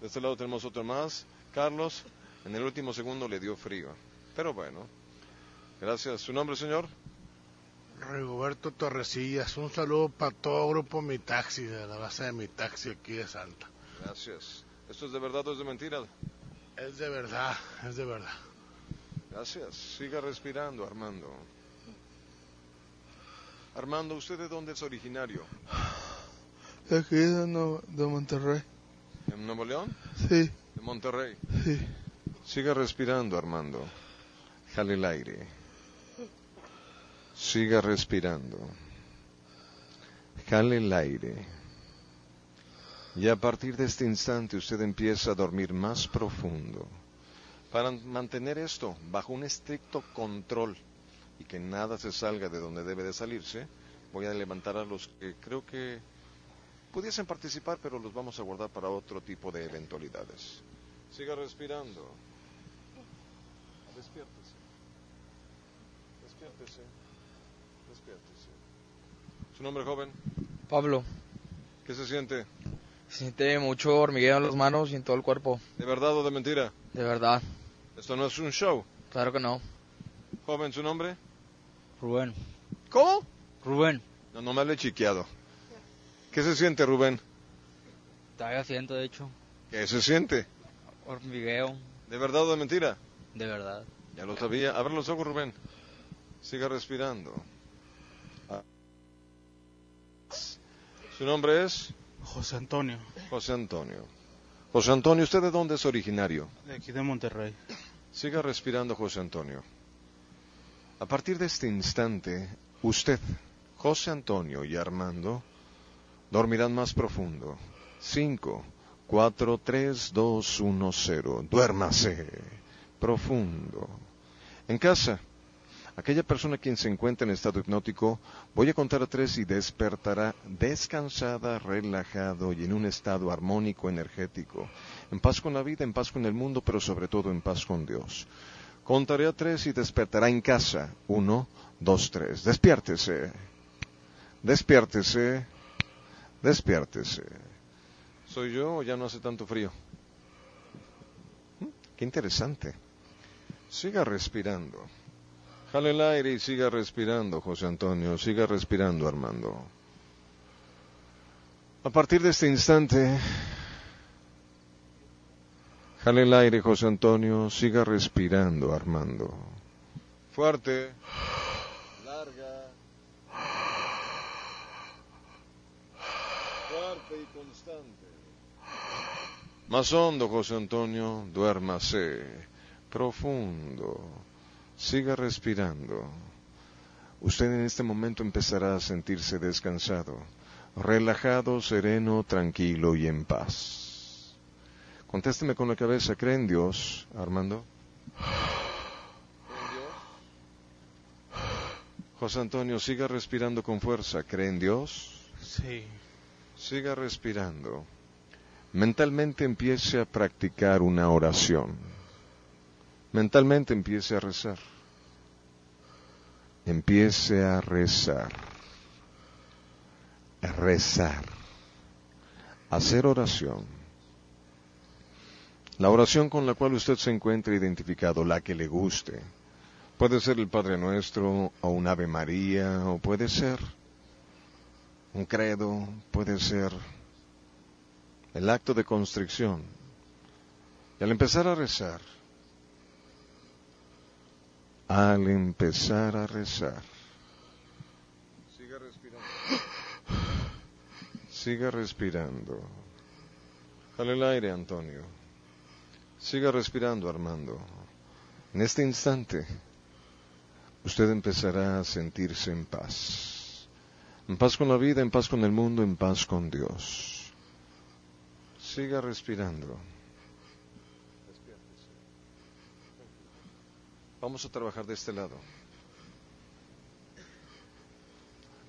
De este lado tenemos otro más. Carlos, en el último segundo le dio frío. Pero bueno. Gracias. ¿Su nombre, señor? Rigoberto Torresillas. Un saludo para todo grupo Mi Taxi, de la base de Mi Taxi aquí de Santa. Gracias. ¿Esto es de verdad o es de mentira? Es de verdad, es de verdad. Gracias. Siga respirando, Armando. Armando, ¿usted de dónde es originario? De aquí de, de Monterrey. ¿De Nuevo León? Sí. ¿De Monterrey? Sí. Siga respirando, Armando. Jale el aire. Siga respirando. Jale el aire. Y a partir de este instante usted empieza a dormir más profundo. Para mantener esto bajo un estricto control y que nada se salga de donde debe de salirse, voy a levantar a los que creo que pudiesen participar, pero los vamos a guardar para otro tipo de eventualidades. Siga respirando. Despiértese. Despiértese. Despiértese. ¿Su nombre, joven? Pablo. ¿Qué se siente? Se siente mucho hormigueo en las manos y en todo el cuerpo. ¿De verdad o de mentira? De verdad. Esto no es un show. Claro que no. Joven, ¿su nombre? Rubén. ¿Cómo? Rubén. No, no me hable chiqueado. ¿Qué se siente, Rubén? Todavía siento, de hecho. ¿Qué se siente? Hormigueo. ¿De verdad o de mentira? De verdad. Ya lo sabía. Abre los ojos, Rubén. Siga respirando. Ah. ¿Su nombre es? José Antonio. José Antonio. José Antonio, ¿usted de dónde es originario? De aquí de Monterrey. Siga respirando, José Antonio. A partir de este instante, usted, José Antonio y Armando dormirán más profundo. Cinco, 43210. Duérmase profundo. En casa, aquella persona quien se encuentra en estado hipnótico, voy a contar a tres y despertará descansada, relajado y en un estado armónico, energético, en paz con la vida, en paz con el mundo, pero sobre todo en paz con Dios. Contaré a tres y despertará en casa. Uno, dos, tres. Despiértese. Despiértese. Despiértese. ¿Soy yo o ya no hace tanto frío? Qué interesante. Siga respirando. Jale el aire y siga respirando, José Antonio. Siga respirando, Armando. A partir de este instante, jale el aire, José Antonio. Siga respirando, Armando. Fuerte. Larga. Fuerte y constante. Más hondo, José Antonio. Duérmase. Profundo. Siga respirando. Usted en este momento empezará a sentirse descansado, relajado, sereno, tranquilo y en paz. Contésteme con la cabeza, ¿cree en Dios, Armando? José Antonio, siga respirando con fuerza. ¿Cree en Dios? Sí. Siga respirando. Mentalmente empiece a practicar una oración. Mentalmente empiece a rezar. Empiece a rezar. A rezar. Hacer oración. La oración con la cual usted se encuentra identificado, la que le guste. Puede ser el Padre Nuestro o un Ave María o puede ser un credo, puede ser el acto de constricción. Y al empezar a rezar, al empezar a rezar, siga respirando. Siga respirando. Dale el aire, Antonio. Siga respirando, Armando. En este instante, usted empezará a sentirse en paz. En paz con la vida, en paz con el mundo, en paz con Dios. Siga respirando. Vamos a trabajar de este lado.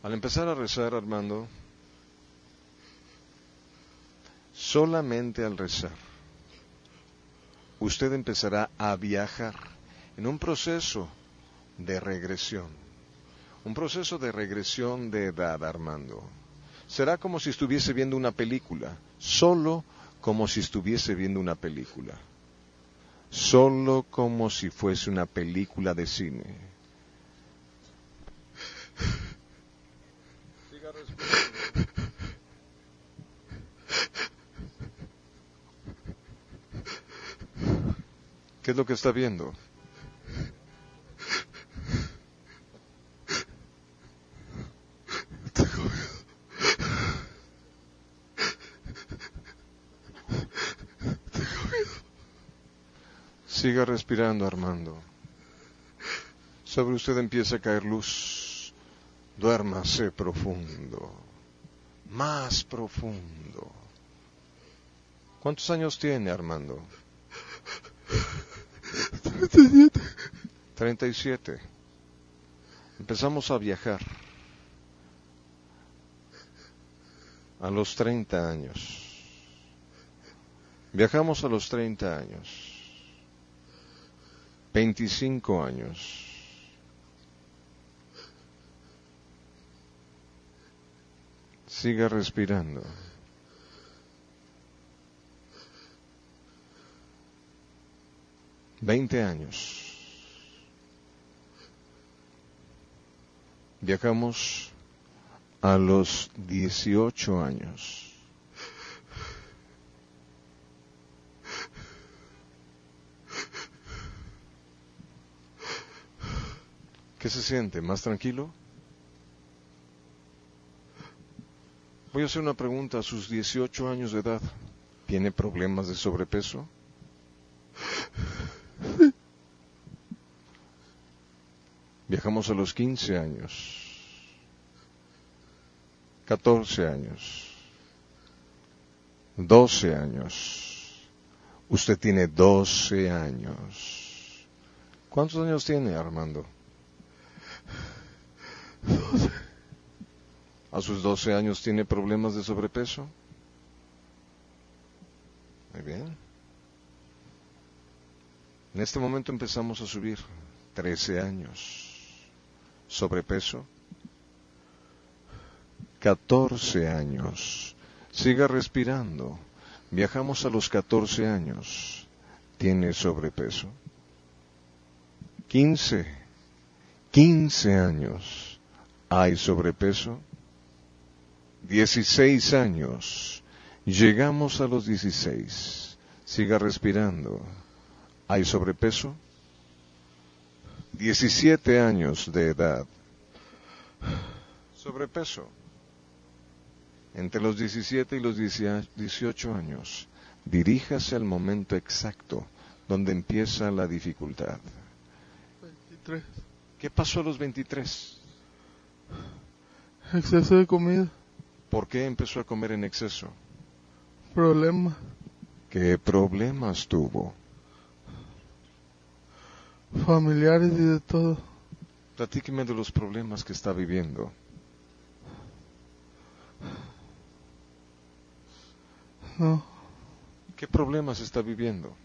Al empezar a rezar, Armando, solamente al rezar, usted empezará a viajar en un proceso de regresión. Un proceso de regresión de edad, Armando. Será como si estuviese viendo una película, solo como si estuviese viendo una película. Solo como si fuese una película de cine. Siga. ¿Qué es lo que está viendo? Siga respirando, Armando. Sobre usted empieza a caer luz. Duérmase profundo. Más profundo. ¿Cuántos años tiene, Armando? 37. 37. Empezamos a viajar. A los 30 años. Viajamos a los 30 años. 25 años. Siga respirando. Veinte años. Viajamos a los 18 años. ¿Qué se siente? ¿Más tranquilo? Voy a hacer una pregunta. A sus 18 años de edad, ¿tiene problemas de sobrepeso? Viajamos a los 15 años. 14 años. 12 años. Usted tiene 12 años. ¿Cuántos años tiene Armando? 12. ¿A sus 12 años tiene problemas de sobrepeso? Muy bien. En este momento empezamos a subir. 13 años. Sobrepeso. 14 años. Siga respirando. Viajamos a los 14 años. ¿Tiene sobrepeso? 15. 15 años. ¿Hay sobrepeso? 16 años. Llegamos a los 16. Siga respirando. ¿Hay sobrepeso? 17 años de edad. Sobrepeso. Entre los 17 y los 18 años, diríjase al momento exacto donde empieza la dificultad. 23. ¿Qué pasó a los 23? Exceso de comida. ¿Por qué empezó a comer en exceso? Problema. ¿Qué problemas tuvo? Familiares y de todo. Platíqueme de los problemas que está viviendo. No. ¿Qué problemas está viviendo?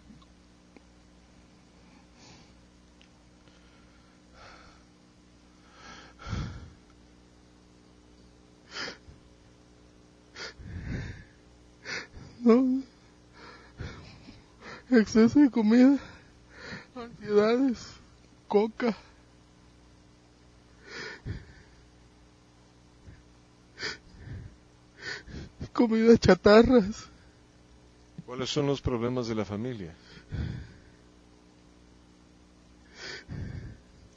No. Exceso de comida. Ansiedades. Coca. Comida chatarras. ¿Cuáles son los problemas de la familia?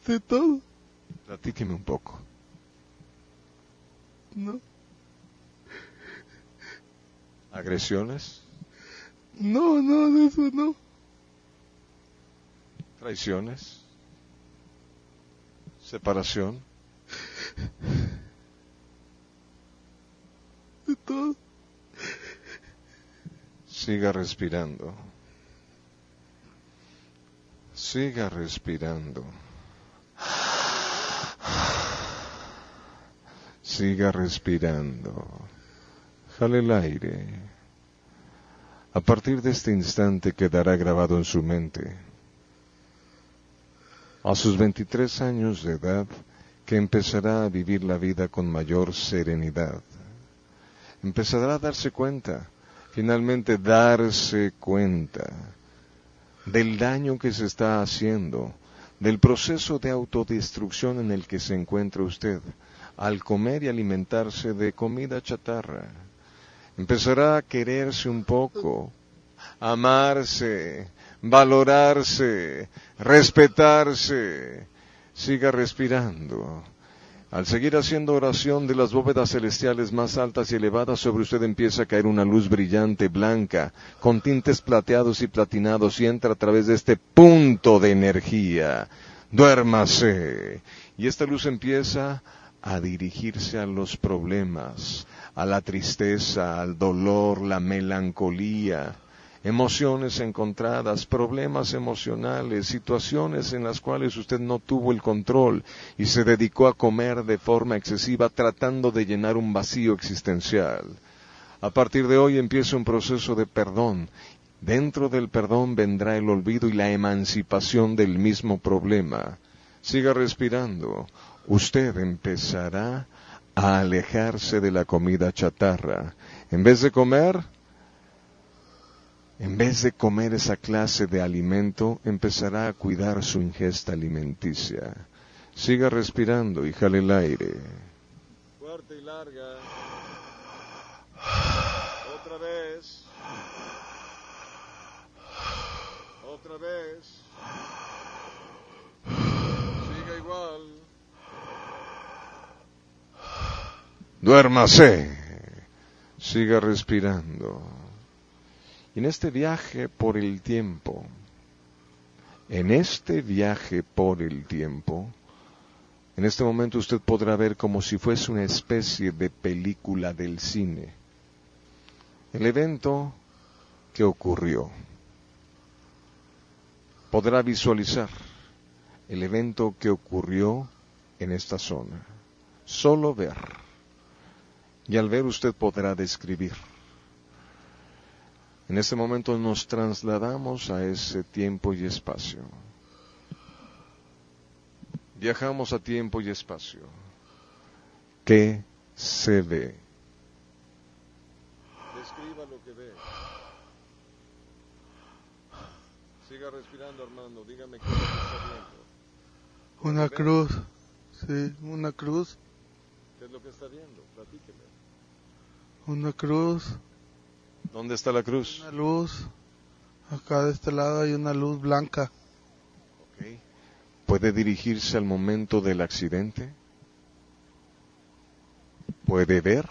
De todo. Platíqueme un poco. No. ¿Agresiones? No, no, de eso no. ¿Traiciones? ¿Separación? De todo. Siga respirando. Siga respirando. Siga respirando. Jale el aire. A partir de este instante quedará grabado en su mente. A sus 23 años de edad, que empezará a vivir la vida con mayor serenidad. Empezará a darse cuenta, finalmente darse cuenta del daño que se está haciendo, del proceso de autodestrucción en el que se encuentra usted al comer y alimentarse de comida chatarra. Empezará a quererse un poco, amarse, valorarse, respetarse. Siga respirando. Al seguir haciendo oración de las bóvedas celestiales más altas y elevadas sobre usted empieza a caer una luz brillante, blanca, con tintes plateados y platinados y entra a través de este punto de energía. Duérmase. Y esta luz empieza a dirigirse a los problemas, a la tristeza, al dolor, la melancolía, emociones encontradas, problemas emocionales, situaciones en las cuales usted no tuvo el control y se dedicó a comer de forma excesiva tratando de llenar un vacío existencial. A partir de hoy empieza un proceso de perdón. Dentro del perdón vendrá el olvido y la emancipación del mismo problema. Siga respirando. Usted empezará a alejarse de la comida chatarra. En vez de comer, en vez de comer esa clase de alimento, empezará a cuidar su ingesta alimenticia. Siga respirando y jale el aire. Fuerte y larga. Otra vez. Otra vez. Siga igual. Duérmase. Siga respirando. Y en este viaje por el tiempo, en este viaje por el tiempo, en este momento usted podrá ver como si fuese una especie de película del cine. el evento que ocurrió. Podrá visualizar el evento que ocurrió en esta zona. Solo ver. Y al ver usted podrá describir. En este momento nos trasladamos a ese tiempo y espacio. Viajamos a tiempo y espacio. ¿Qué se ve? Describa lo que ve. Siga respirando, Armando. Dígame qué es lo que está viendo. Una cruz, sí, una cruz, ¿Qué es lo que está viendo? Platíqueme. Una cruz, ¿Dónde está la cruz? una luz. Acá de este lado hay una luz blanca. ¿Puede dirigirse al momento del accidente? ¿Puede ver?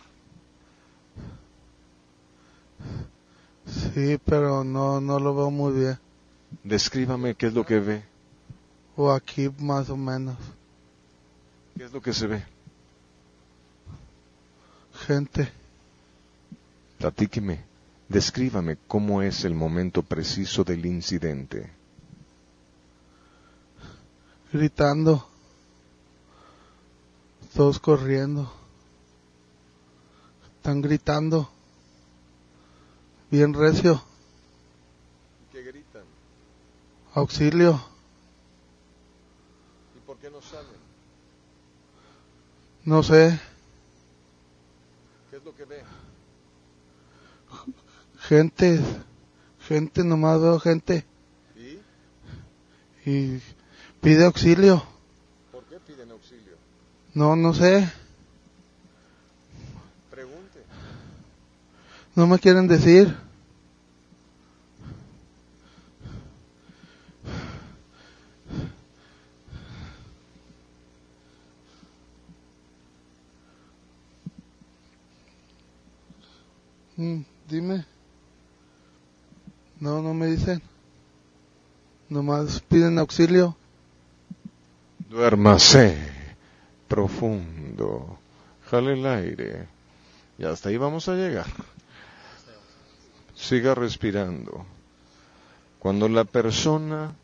Sí, pero no, no lo veo muy bien. Descríbame qué es lo que ve. O aquí más o menos. ¿Qué es lo que se ve? Gente, Platíqueme. Descríbame cómo es el momento preciso del incidente. gritando. Todos corriendo. Están gritando. Bien recio. ¿Qué gritan? Auxilio. ¿Y por qué no salen? No sé. ¿Qué es lo que ve? Gente. Gente, nomás veo gente. ¿Y? Y pide auxilio. ¿Por qué piden auxilio? No, no sé. Pregunte. No me quieren decir. Mm, dime. No, no me dicen. Nomás piden auxilio. Duérmase profundo. Jale el aire. Y hasta ahí vamos a llegar. Siga respirando. Cuando la persona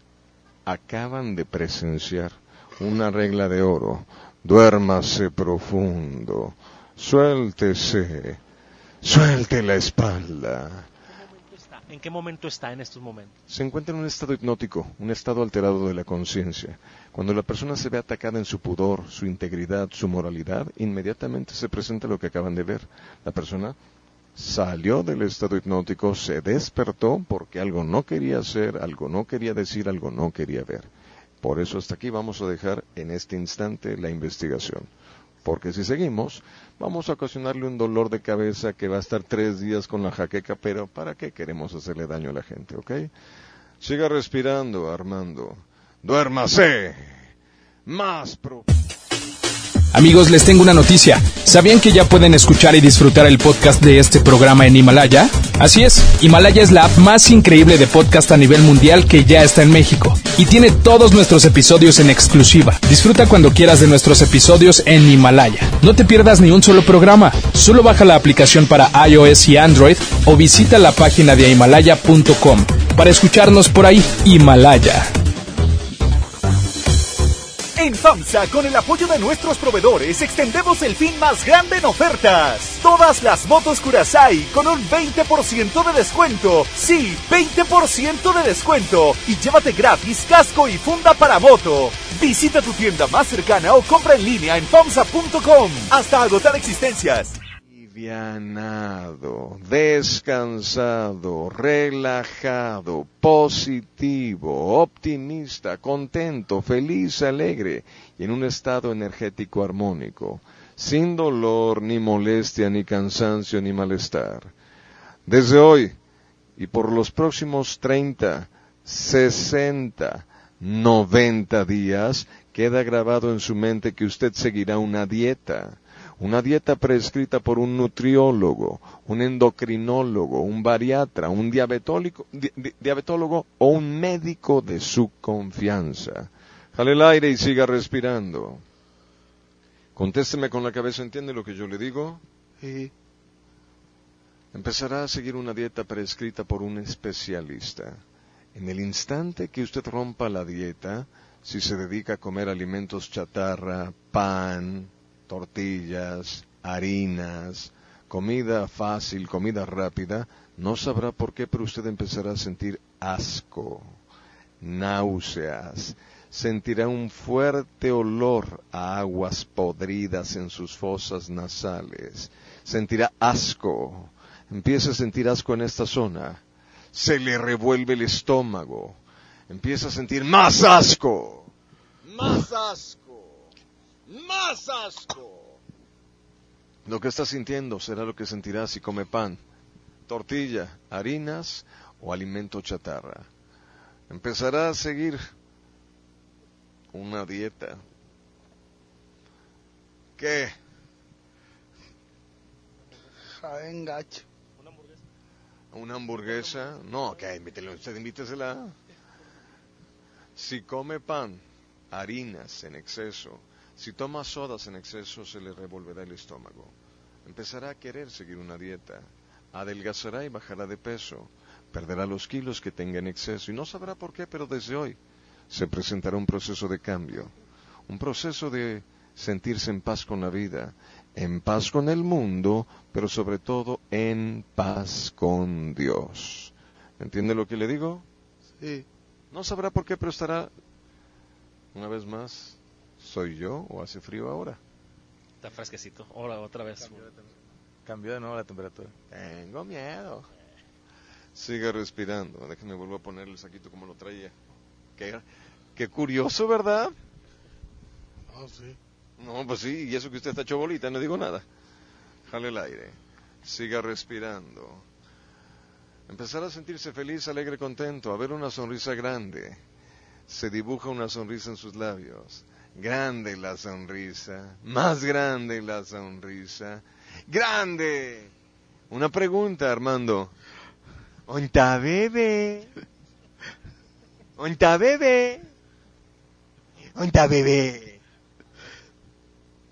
acaban de presenciar una regla de oro, duérmase profundo, suéltese, suelte la espalda. ¿En qué momento está en estos momentos? Se encuentra en un estado hipnótico, un estado alterado de la conciencia. Cuando la persona se ve atacada en su pudor, su integridad, su moralidad, inmediatamente se presenta lo que acaban de ver. La persona salió del estado hipnótico, se despertó porque algo no quería hacer, algo no quería decir, algo no quería ver. Por eso hasta aquí vamos a dejar en este instante la investigación. Porque si seguimos, vamos a ocasionarle un dolor de cabeza que va a estar tres días con la jaqueca, pero ¿para qué queremos hacerle daño a la gente, ok? Siga respirando, Armando. Duérmase. Más pro. Amigos, les tengo una noticia. ¿Sabían que ya pueden escuchar y disfrutar el podcast de este programa en Himalaya? Así es, Himalaya es la app más increíble de podcast a nivel mundial que ya está en México. Y tiene todos nuestros episodios en exclusiva. Disfruta cuando quieras de nuestros episodios en Himalaya. No te pierdas ni un solo programa. Solo baja la aplicación para iOS y Android o visita la página de himalaya.com para escucharnos por ahí. Himalaya. En FAMSA, con el apoyo de nuestros proveedores, extendemos el fin más grande en ofertas. Todas las motos Kurasai con un 20% de descuento. Sí, 20% de descuento. Y llévate gratis casco y funda para moto. Visita tu tienda más cercana o compra en línea en FAMSA.com. Hasta agotar existencias. Alivianado, descansado, relajado, positivo, optimista, contento, feliz, alegre y en un estado energético armónico, sin dolor, ni molestia, ni cansancio, ni malestar. Desde hoy y por los próximos 30, 60, 90 días, queda grabado en su mente que usted seguirá una dieta una dieta prescrita por un nutriólogo, un endocrinólogo, un bariatra, un diabetólico, di, di, diabetólogo o un médico de su confianza. Jale el aire y siga respirando. Contésteme con la cabeza, ¿entiende lo que yo le digo? Sí. Empezará a seguir una dieta prescrita por un especialista. En el instante que usted rompa la dieta, si se dedica a comer alimentos chatarra, pan, tortillas, harinas, comida fácil, comida rápida, no sabrá por qué, pero usted empezará a sentir asco, náuseas, sentirá un fuerte olor a aguas podridas en sus fosas nasales, sentirá asco, empieza a sentir asco en esta zona, se le revuelve el estómago, empieza a sentir más asco, Más asco. Más asco. Lo que está sintiendo será lo que sentirá si come pan, tortilla, harinas o alimento chatarra. Empezará a seguir una dieta. ¿Qué? Jaén gacho. ¿Una hamburguesa? No, que invítele, usted invítesela. Si come pan, harinas en exceso, si toma sodas en exceso, se le revolverá el estómago. Empezará a querer seguir una dieta. Adelgazará y bajará de peso. Perderá los kilos que tenga en exceso y no sabrá por qué, pero desde hoy se presentará un proceso de cambio. Un proceso de sentirse en paz con la vida, en paz con el mundo, pero sobre todo en paz con Dios. ¿Entiende lo que le digo? Sí. No sabrá por qué, pero estará, una vez más, ¿soy yo o hace frío ahora? Está fresquecito. Ahora otra vez. Cambió de nuevo la temperatura. Tengo miedo. Siga respirando. Déjeme vuelvo a poner el saquito como lo traía. Qué, qué curioso, ¿verdad? No, sí. No, pues sí, y eso que usted está hecho bolita, no digo nada. Jale el aire. Siga respirando. Empezar a sentirse feliz, alegre, contento, a ver una sonrisa grande. Se dibuja una sonrisa en sus labios. Grande la sonrisa, más grande la sonrisa. ¡Grande! Una pregunta, Armando. ¿Onta bebé? ¿Onta bebé? ¿Onta bebé?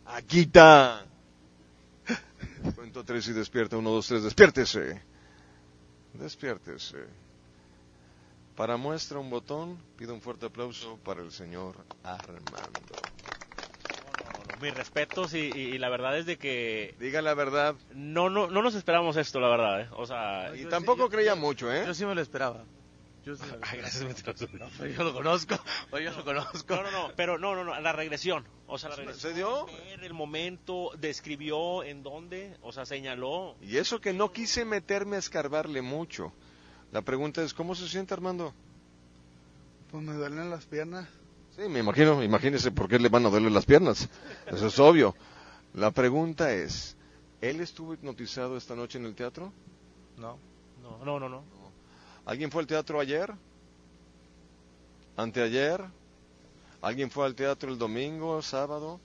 Aquí está. Cuento tres y despierta. Uno, dos, tres. Despiértese. Despiértese. Para muestra un botón, pido un fuerte aplauso para el señor Armando. Mis respetos y, y- y la verdad es de que... Diga la verdad. No, no, no nos esperábamos esto, la verdad, ¿eh? O sea... Y tampoco creía mucho, ¿eh? Yo sí me lo esperaba. Yo sí me lo Ay, gracias. No, yo lo conozco. Yo lo conozco. No, no, no, pero no, no, no, la regresión. O sea, la regresión. ¿Se dio? El momento, describió en dónde, o sea, señaló. Y eso que no quise meterme a escarbarle mucho. La pregunta es, ¿cómo se siente Armando? Pues me duelen las piernas. Sí, me imagino, imagínese por qué le van a doler las piernas. Eso es obvio. La pregunta es, ¿él estuvo hipnotizado esta noche en el teatro? No. No, no, no, no. ¿Alguien fue al teatro ayer? ¿Anteayer? ¿Alguien fue al teatro el domingo, sábado?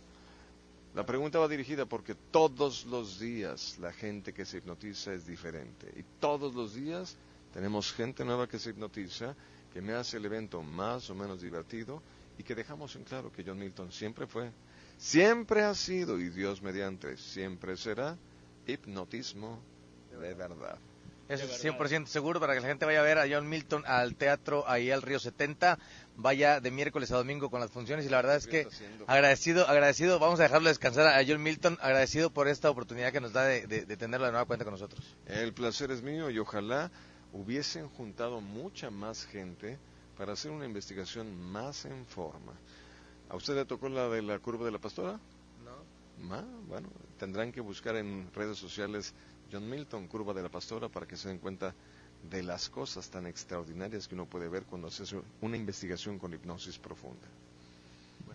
La pregunta va dirigida porque todos los días la gente que se hipnotiza es diferente. Y todos los días tenemos gente nueva que se hipnotiza, que me hace el evento más o menos divertido y que dejamos en claro que John Milton siempre fue, siempre ha sido y Dios mediante siempre será hipnotismo de verdad. Eso es 100% seguro para que la gente vaya a ver a John Milton al teatro ahí al Río 70. Vaya de miércoles a domingo con las funciones y la verdad es que agradecido, agradecido, vamos a dejarlo descansar a John Milton, agradecido por esta oportunidad que nos da de, de, de tenerlo de nueva cuenta con nosotros. El placer es mío y ojalá hubiesen juntado mucha más gente para hacer una investigación más en forma. ¿A usted le tocó la de la curva de la pastora? No. Ah, bueno, tendrán que buscar en redes sociales John Milton, curva de la pastora, para que se den cuenta de las cosas tan extraordinarias que uno puede ver cuando hace una investigación con hipnosis profunda.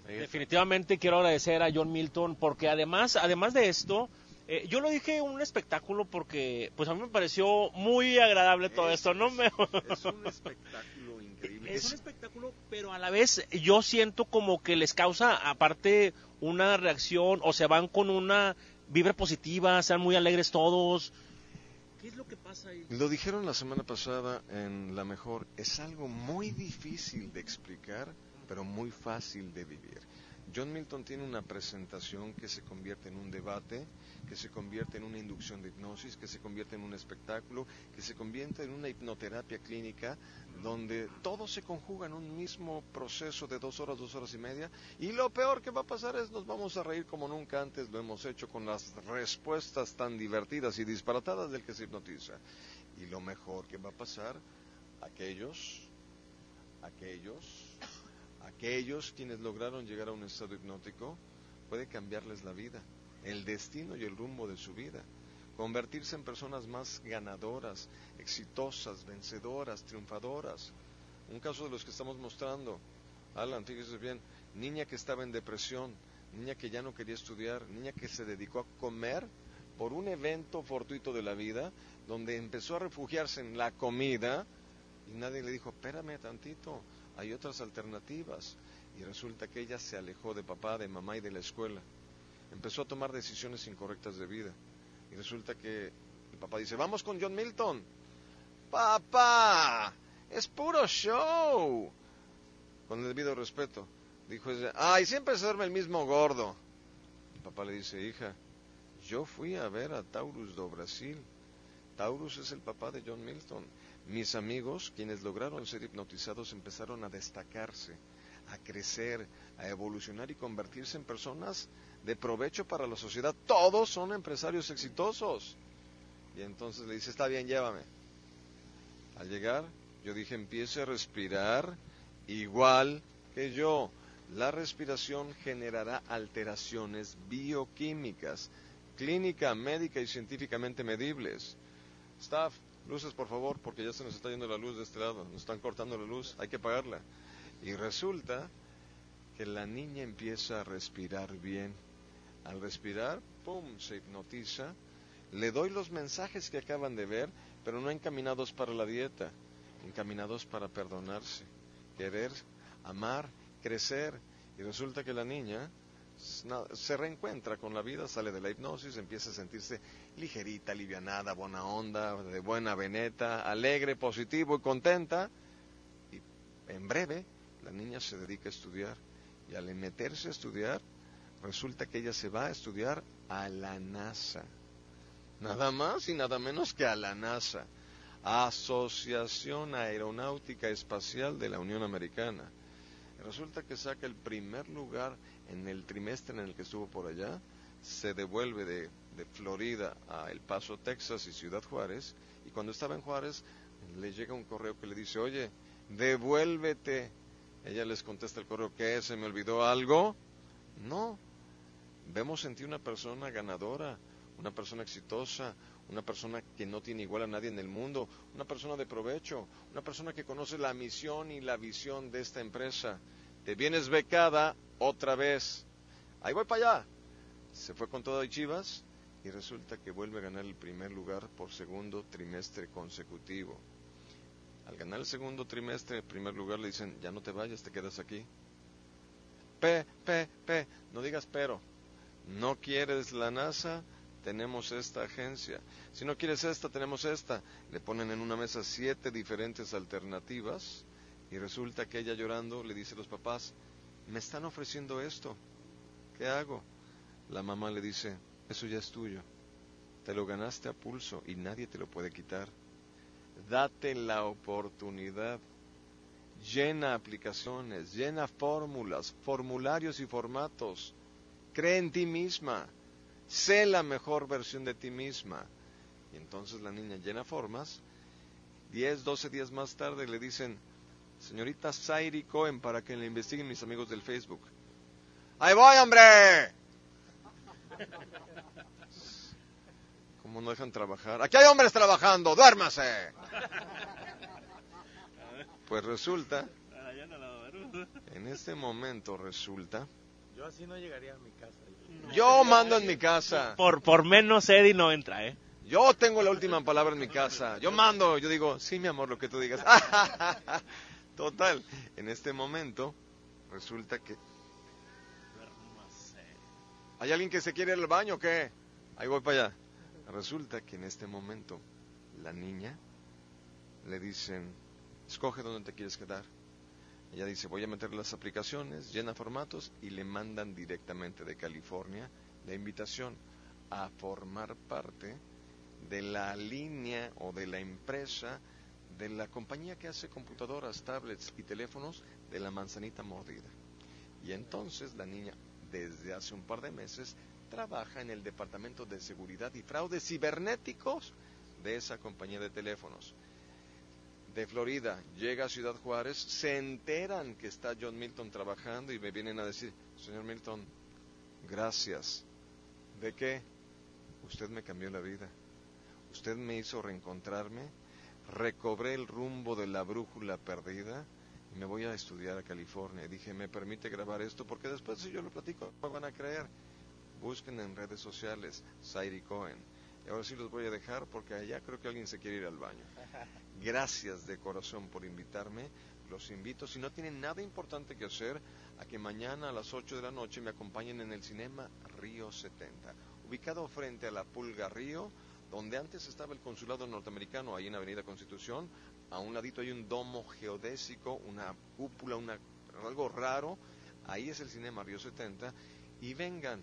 Definitivamente quiero agradecer a John Milton porque además, además de esto, eh, yo lo dije un espectáculo porque pues a mí me pareció muy agradable todo esto, no me Es un espectáculo increíble. es un espectáculo, pero a la vez yo siento como que les causa aparte una reacción o se van con una vibra positiva, sean muy alegres todos. ¿Qué es lo que pasa ahí? Lo dijeron la semana pasada en La Mejor, es algo muy difícil de explicar, pero muy fácil de vivir. John Milton tiene una presentación que se convierte en un debate, que se convierte en una inducción de hipnosis, que se convierte en un espectáculo, que se convierte en una hipnoterapia clínica, donde todo se conjuga en un mismo proceso de dos horas, dos horas y media. Y lo peor que va a pasar es nos vamos a reír como nunca antes lo hemos hecho con las respuestas tan divertidas y disparatadas del que se hipnotiza. Y lo mejor que va a pasar, aquellos, aquellos aquellos quienes lograron llegar a un estado hipnótico, puede cambiarles la vida, el destino y el rumbo de su vida, convertirse en personas más ganadoras, exitosas, vencedoras, triunfadoras. Un caso de los que estamos mostrando, Alan, fíjese bien, niña que estaba en depresión, niña que ya no quería estudiar, niña que se dedicó a comer por un evento fortuito de la vida, donde empezó a refugiarse en la comida y nadie le dijo, espérame tantito, hay otras alternativas. Y resulta que ella se alejó de papá, de mamá y de la escuela. Empezó a tomar decisiones incorrectas de vida. Y resulta que el papá dice, vamos con John Milton. Papá, es puro show. Con el debido respeto. Dijo ella, ay, siempre se duerme el mismo gordo. El papá le dice, hija, yo fui a ver a Taurus do Brasil. Taurus es el papá de John Milton. Mis amigos, quienes lograron ser hipnotizados, empezaron a destacarse, a crecer, a evolucionar y convertirse en personas de provecho para la sociedad. Todos son empresarios exitosos. Y entonces le dice, está bien, llévame. Al llegar, yo dije, empiece a respirar igual que yo. La respiración generará alteraciones bioquímicas, clínica, médica y científicamente medibles. Staff, luces por favor, porque ya se nos está yendo la luz de este lado, nos están cortando la luz, hay que apagarla. Y resulta que la niña empieza a respirar bien. Al respirar, ¡pum!, se hipnotiza. Le doy los mensajes que acaban de ver, pero no encaminados para la dieta, encaminados para perdonarse, querer, amar, crecer. Y resulta que la niña se reencuentra con la vida, sale de la hipnosis, empieza a sentirse ligerita, alivianada, buena onda, de buena veneta, alegre, positivo y contenta. Y en breve la niña se dedica a estudiar y al meterse a estudiar resulta que ella se va a estudiar a la NASA. Nada más y nada menos que a la NASA, Asociación Aeronáutica Espacial de la Unión Americana. Resulta que saca el primer lugar en el trimestre en el que estuvo por allá, se devuelve de, Florida a El Paso, Texas y Ciudad Juárez, y cuando estaba en Juárez le llega un correo que le dice, oye, devuélvete. Ella les contesta el correo, ¿qué? ¿Se me olvidó algo? No, vemos en ti una persona ganadora, una persona exitosa, una persona que no tiene igual a nadie en el mundo, una persona de provecho, una persona que conoce la misión y la visión de esta empresa. Te vienes becada otra vez. Ahí voy para allá. Se fue con todo y Chivas y resulta que vuelve a ganar el primer lugar por segundo trimestre consecutivo. Al ganar el segundo trimestre, el primer lugar le dicen, ya no te vayas, te quedas aquí. P, P, P, no digas pero. No quieres la NASA, tenemos esta agencia. Si no quieres esta, tenemos esta. Le ponen en una mesa siete diferentes alternativas y resulta que ella llorando le dice a los papás, me están ofreciendo esto, ¿qué hago? La mamá le dice, eso ya es tuyo, te lo ganaste a pulso y nadie te lo puede quitar. Date la oportunidad, llena aplicaciones, llena fórmulas, formularios y formatos, cree en ti misma, sé la mejor versión de ti misma. Y entonces la niña llena formas, 10, 12 días más tarde le dicen, Señorita Sairi Cohen para que le investiguen mis amigos del Facebook. ¡Ahí voy, hombre! ¿Cómo no dejan trabajar? Aquí hay hombres trabajando, duérmase. Pues resulta, en este momento resulta. Yo así no llegaría a mi casa. Yo mando en mi casa. Por, por menos Eddie no entra, ¿eh? Yo tengo la última palabra en mi casa. Yo mando, yo digo, sí, mi amor, lo que tú digas. Total, en este momento resulta que... ¿Hay alguien que se quiere ir al baño o qué? Ahí voy para allá. Resulta que en este momento la niña le dicen, escoge dónde te quieres quedar. Ella dice, voy a meter las aplicaciones, llena formatos y le mandan directamente de California la invitación a formar parte de la línea o de la empresa de la compañía que hace computadoras, tablets y teléfonos de la manzanita mordida. Y entonces la niña, desde hace un par de meses, trabaja en el Departamento de Seguridad y Fraudes Cibernéticos de esa compañía de teléfonos. De Florida, llega a Ciudad Juárez, se enteran que está John Milton trabajando y me vienen a decir, señor Milton, gracias. ¿De qué? Usted me cambió la vida. Usted me hizo reencontrarme, recobré el rumbo de la brújula perdida y me voy a estudiar a California. Y dije, ¿me permite grabar esto? Porque después si yo lo platico, me van a creer. Busquen en redes sociales, Sairi Cohen. Y ahora sí los voy a dejar porque allá creo que alguien se quiere ir al baño. Gracias de corazón por invitarme. Los invito, si no tienen nada importante que hacer, a que mañana a las 8 de la noche me acompañen en el Cinema Río 70, ubicado frente a la Pulga Río, donde antes estaba el consulado norteamericano, ahí en Avenida Constitución. A un ladito hay un domo geodésico, una cúpula, una, algo raro. Ahí es el Cinema Río 70. Y vengan,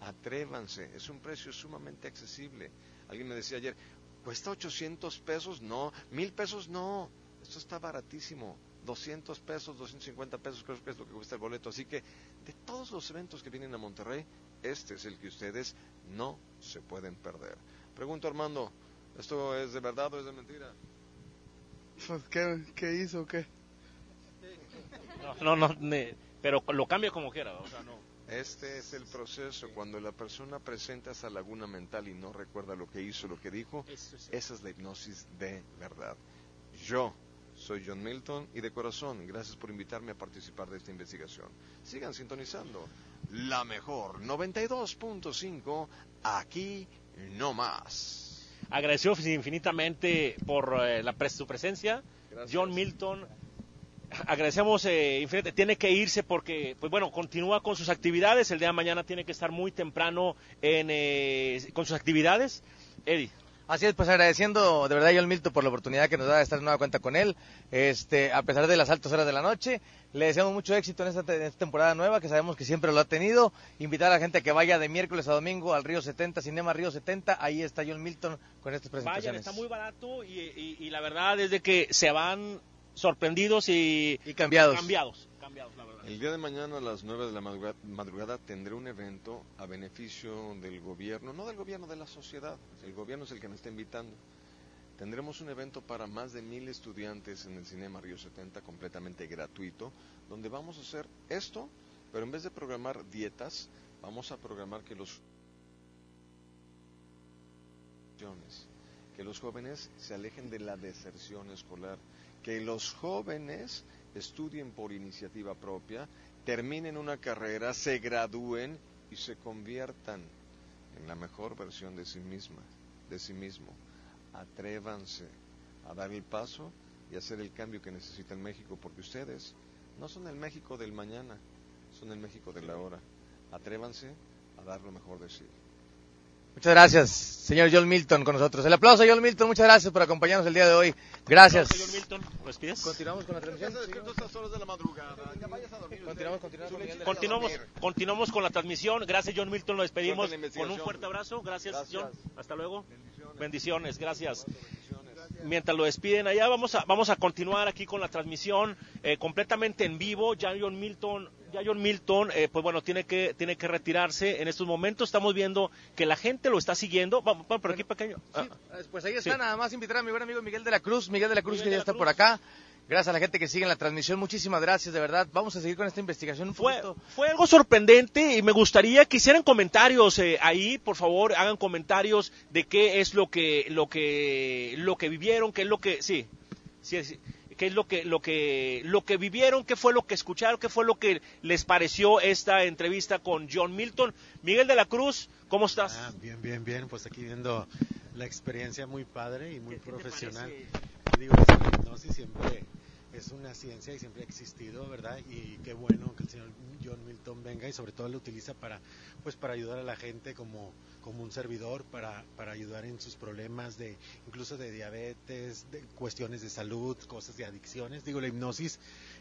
atrévanse, es un precio sumamente accesible. Alguien me decía ayer, ¿cuesta 800 pesos? No, mil pesos no, esto está baratísimo. 200 pesos, 250 pesos creo que es lo que cuesta el boleto. Así que de todos los eventos que vienen a Monterrey, este es el que ustedes no se pueden perder. Pregunto Armando, ¿esto es de verdad o es de mentira? Pues, ¿qué, qué hizo o qué? No, no, no, ne- pero lo cambia como quiera, o sea, no. Este es el proceso. Cuando la persona presenta esa laguna mental y no recuerda lo que hizo, lo que dijo, esa es la hipnosis de verdad. Yo soy John Milton y de corazón, gracias por invitarme a participar de esta investigación. Sigan sintonizando. La mejor 92.5, aquí no más. Agradeció infinitamente por eh, la pres- su presencia. John Milton, agradecemos eh, infinitamente. Tiene que irse porque, pues bueno, continúa con sus actividades. El día de mañana tiene que estar muy temprano en, eh, con sus actividades. Eddie. Así es, pues agradeciendo de verdad a John Milton por la oportunidad que nos da de estar de nueva cuenta con él, este, a pesar de las altas horas de la noche. Le deseamos mucho éxito en esta, te- en esta temporada nueva, que sabemos que siempre lo ha tenido. Invitar a la gente a que vaya de miércoles a domingo al Río 70, Cinema Río 70. Ahí está John Milton con estas Vayan, presentaciones. está muy barato y, y- y la verdad es de que se van sorprendidos y, Y cambiados. El día de mañana a las 9 de la madruga- madrugada tendré un evento a beneficio del gobierno, no del gobierno, de la sociedad. El gobierno es el que me está invitando. Tendremos un evento para más de mil estudiantes en el Cinema Río 70 completamente gratuito, donde vamos a hacer esto, pero en vez de programar dietas, vamos a programar que los que los jóvenes se alejen de la deserción escolar, que los jóvenes estudien por iniciativa propia, terminen una carrera, se gradúen y se conviertan en la mejor versión de sí misma, de sí mismo. Atrévanse a dar el paso y hacer el cambio que necesita México, porque ustedes no son el México del mañana, son el México de la hora. Atrévanse a dar lo mejor de sí. Muchas gracias, señor John Milton, con nosotros. El aplauso a John Milton, muchas gracias por acompañarnos el día de hoy. Gracias. Señor Milton, ¿lo despides? Continuamos con la transmisión. estas horas de la madrugada. Ya vayas a dormir. Continuamos, continuamos con la Continuamos, continuamos con la transmisión. Gracias, John Milton. Lo despedimos con un fuerte abrazo. Gracias, Gracias. John. Hasta luego. Bendiciones. gracias. Mientras lo despiden allá, vamos a, vamos a continuar aquí con la transmisión eh, completamente en vivo. Ya John Milton, ya John Milton eh, pues bueno, tiene que, tiene que retirarse. En estos momentos estamos viendo que la gente lo está siguiendo. Vamos, vamos por aquí pequeño. Ah, Pues ahí está, Sí. nada más invitar a mi buen amigo Miguel de la Cruz. Miguel de la Cruz Miguel que ya está Cruz. por acá. Gracias a la gente que sigue en la transmisión. Muchísimas gracias, de verdad. Vamos a seguir con esta investigación un Fue, poquito. fue algo sorprendente y me gustaría que hicieran comentarios eh, ahí, por favor, hagan comentarios de qué es lo que lo que lo que vivieron, qué es lo que sí, sí, sí, qué es lo que lo que lo que vivieron, qué fue lo que escucharon, qué fue lo que les pareció esta entrevista con John Milton. Miguel de la Cruz, ¿cómo estás? Ah, bien, bien, bien. Pues aquí viendo la experiencia muy padre y muy profesional. Digo, hipnosis siempre es una ciencia y siempre ha existido, ¿verdad? Y qué bueno que el señor John Milton venga y sobre todo lo utiliza para, pues, para ayudar a la gente como, como un servidor, para, para ayudar en sus problemas de, incluso de diabetes, de cuestiones de salud, cosas de adicciones. Digo, la hipnosis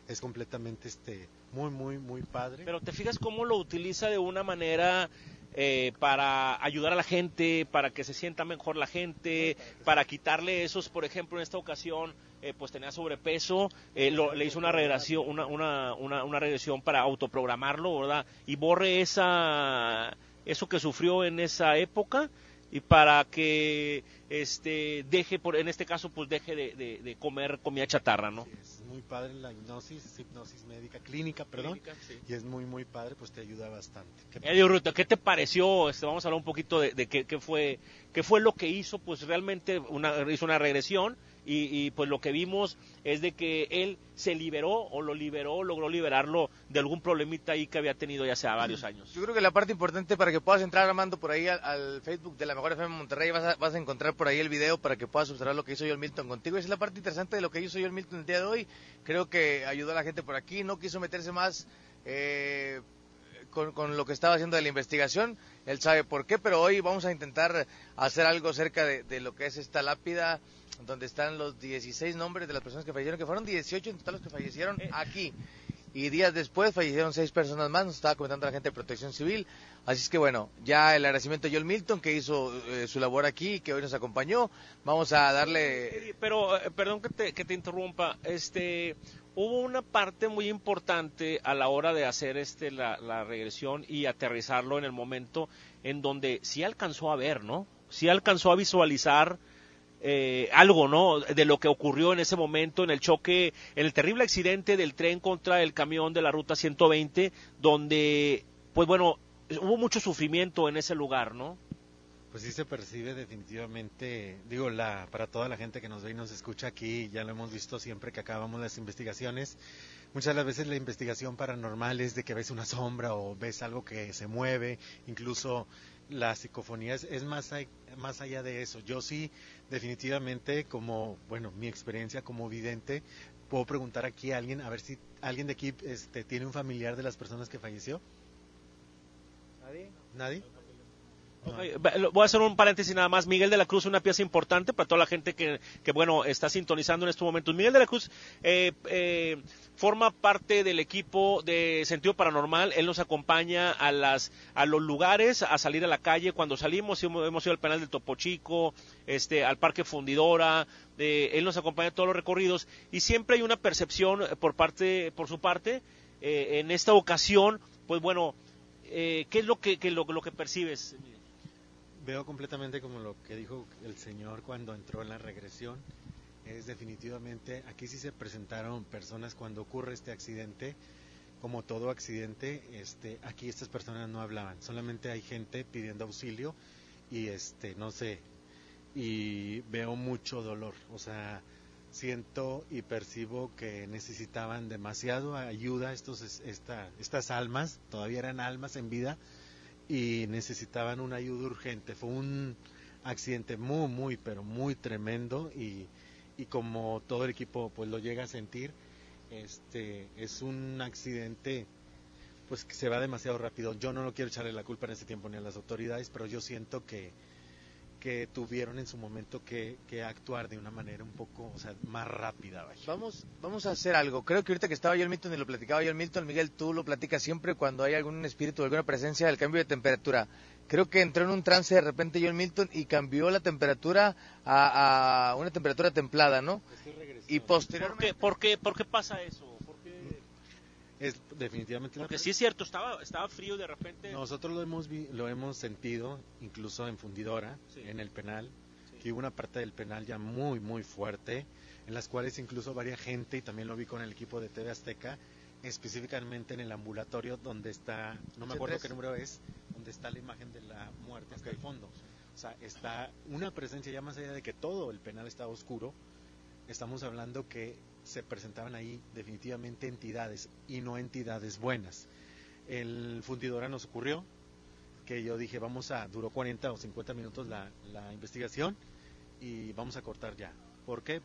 es completamente, este, muy, muy, muy padre. Pero te fijas cómo lo utiliza de una manera eh, para ayudar a la gente, para que se sienta mejor la gente, para quitarle esos, por ejemplo, en esta ocasión, eh, pues tenía sobrepeso, eh, lo- le hizo una regresión, una, una, una, una regresión para autoprogramarlo, ¿verdad? Y borre esa, eso que sufrió en esa época y para que este deje por en este caso pues deje de, de- de comer comida chatarra no Es muy padre la hipnosis, es hipnosis médica, clínica, perdón, Clínica, sí. y es muy, muy padre, pues te ayuda bastante. Qué Eddie Ruta, ¿qué te pareció? Este, vamos a hablar un poquito de, de qué, qué fue qué fue lo que hizo, pues realmente una, hizo una regresión y, y, pues lo que vimos es de que él se liberó o lo liberó, logró liberarlo de algún problemita ahí que había tenido ya hace varios años. Yo creo que la parte importante para que puedas entrar, Armando, por ahí al, al Facebook de la Mejor FM Monterrey, vas a, vas a encontrar por ahí el video para que puedas observar lo que hizo John Milton contigo. Esa es la parte interesante de lo que hizo John Milton el día de hoy. Creo que ayudó a la gente por aquí, no quiso meterse más eh, con, con lo que estaba haciendo de la investigación. Él sabe por qué, pero hoy vamos a intentar hacer algo cerca de, de lo que es esta lápida, donde están los 16 nombres de las personas que fallecieron, que fueron 18 en total los que fallecieron aquí. Y días después fallecieron seis personas más, nos estaba comentando la gente de Protección Civil. Así es que bueno, ya el agradecimiento a John Milton que hizo eh, su labor aquí que hoy nos acompañó. Vamos a darle... Pero, eh, perdón que te, que te interrumpa, este, hubo una parte muy importante a la hora de hacer este la, regresión y aterrizarlo en el momento en donde sí alcanzó a ver, ¿no? Sí alcanzó a visualizar eh, algo, ¿no? De lo que ocurrió en ese momento, en el choque, en el terrible accidente del tren contra el camión de la ruta 120, donde, pues bueno, hubo mucho sufrimiento en ese lugar, ¿no? Pues sí se percibe definitivamente, digo, la, para toda la gente que nos ve y nos escucha aquí, ya lo hemos visto siempre que acabamos las investigaciones, muchas de las veces la investigación paranormal es de que ves una sombra o ves algo que se mueve, incluso la psicofonía es, es más, más allá de eso. Yo sí, definitivamente, como, bueno, mi experiencia como vidente, puedo preguntar aquí a alguien, a ver si alguien de aquí este, tiene un familiar de las personas que falleció. ¿Nadie? ¿Nadie? Voy a hacer un paréntesis nada más. Miguel de la Cruz, una pieza importante para toda la gente que, bueno, está sintonizando en estos momentos. Miguel de la Cruz eh, eh, forma parte del equipo de Sentido Paranormal. Él nos acompaña a, las, a los lugares, a salir a la calle. Cuando salimos, hemos, ido al penal del Topo Chico, este, al Parque Fundidora. eh, él nos acompaña a todos los recorridos y siempre hay una percepción eh, por, parte, por su parte. Eh, en esta ocasión, pues bueno, eh, ¿qué es lo que, que lo que percibes? Veo completamente como lo que dijo el señor cuando entró en la regresión. Es definitivamente, aquí sí se presentaron personas cuando ocurre este accidente, como todo accidente, este, aquí estas personas no hablaban, solamente hay gente pidiendo auxilio y este, no sé, y veo mucho dolor, o sea, siento y percibo que necesitaban demasiado ayuda estos, esta, estas almas, todavía eran almas en vida, y necesitaban una ayuda urgente. Fue un accidente muy, muy, pero muy tremendo y, y como todo el equipo pues lo llega a sentir, este es un accidente pues que se va demasiado rápido. Yo no lo quiero echarle la culpa en ese tiempo ni a las autoridades, pero yo siento que que tuvieron en su momento que, que actuar de una manera un poco, o sea, más rápida. Vaya. Vamos, vamos a hacer algo. Creo que ahorita que estaba John Milton y lo platicaba John Milton, Miguel, tú lo platicas siempre cuando hay algún espíritu, alguna presencia del cambio de temperatura. Creo que entró en un trance de repente John Milton y cambió la temperatura a, a una temperatura templada, ¿no? Y posteriormente... ¿Por qué, por qué, por qué pasa eso? Es definitivamente Porque sí es cierto, estaba, estaba frío de repente... Nosotros lo hemos, vi- lo hemos sentido, incluso en Fundidora, Sí. en el penal, que hubo una parte del penal ya muy, muy fuerte, en las cuales incluso varia gente, y también lo vi con el equipo de TV Azteca, específicamente en el ambulatorio donde está, no me acuerdo H3. qué número es, donde está la imagen de la muerte hasta el fondo. O sea, está una presencia ya más allá de que todo el penal estaba oscuro, estamos hablando que se presentaban ahí definitivamente entidades y no entidades buenas. El fundidora nos ocurrió que yo dije, vamos a, duró 40 o 50 minutos la, la investigación y vamos a cortar ya. ¿Por qué?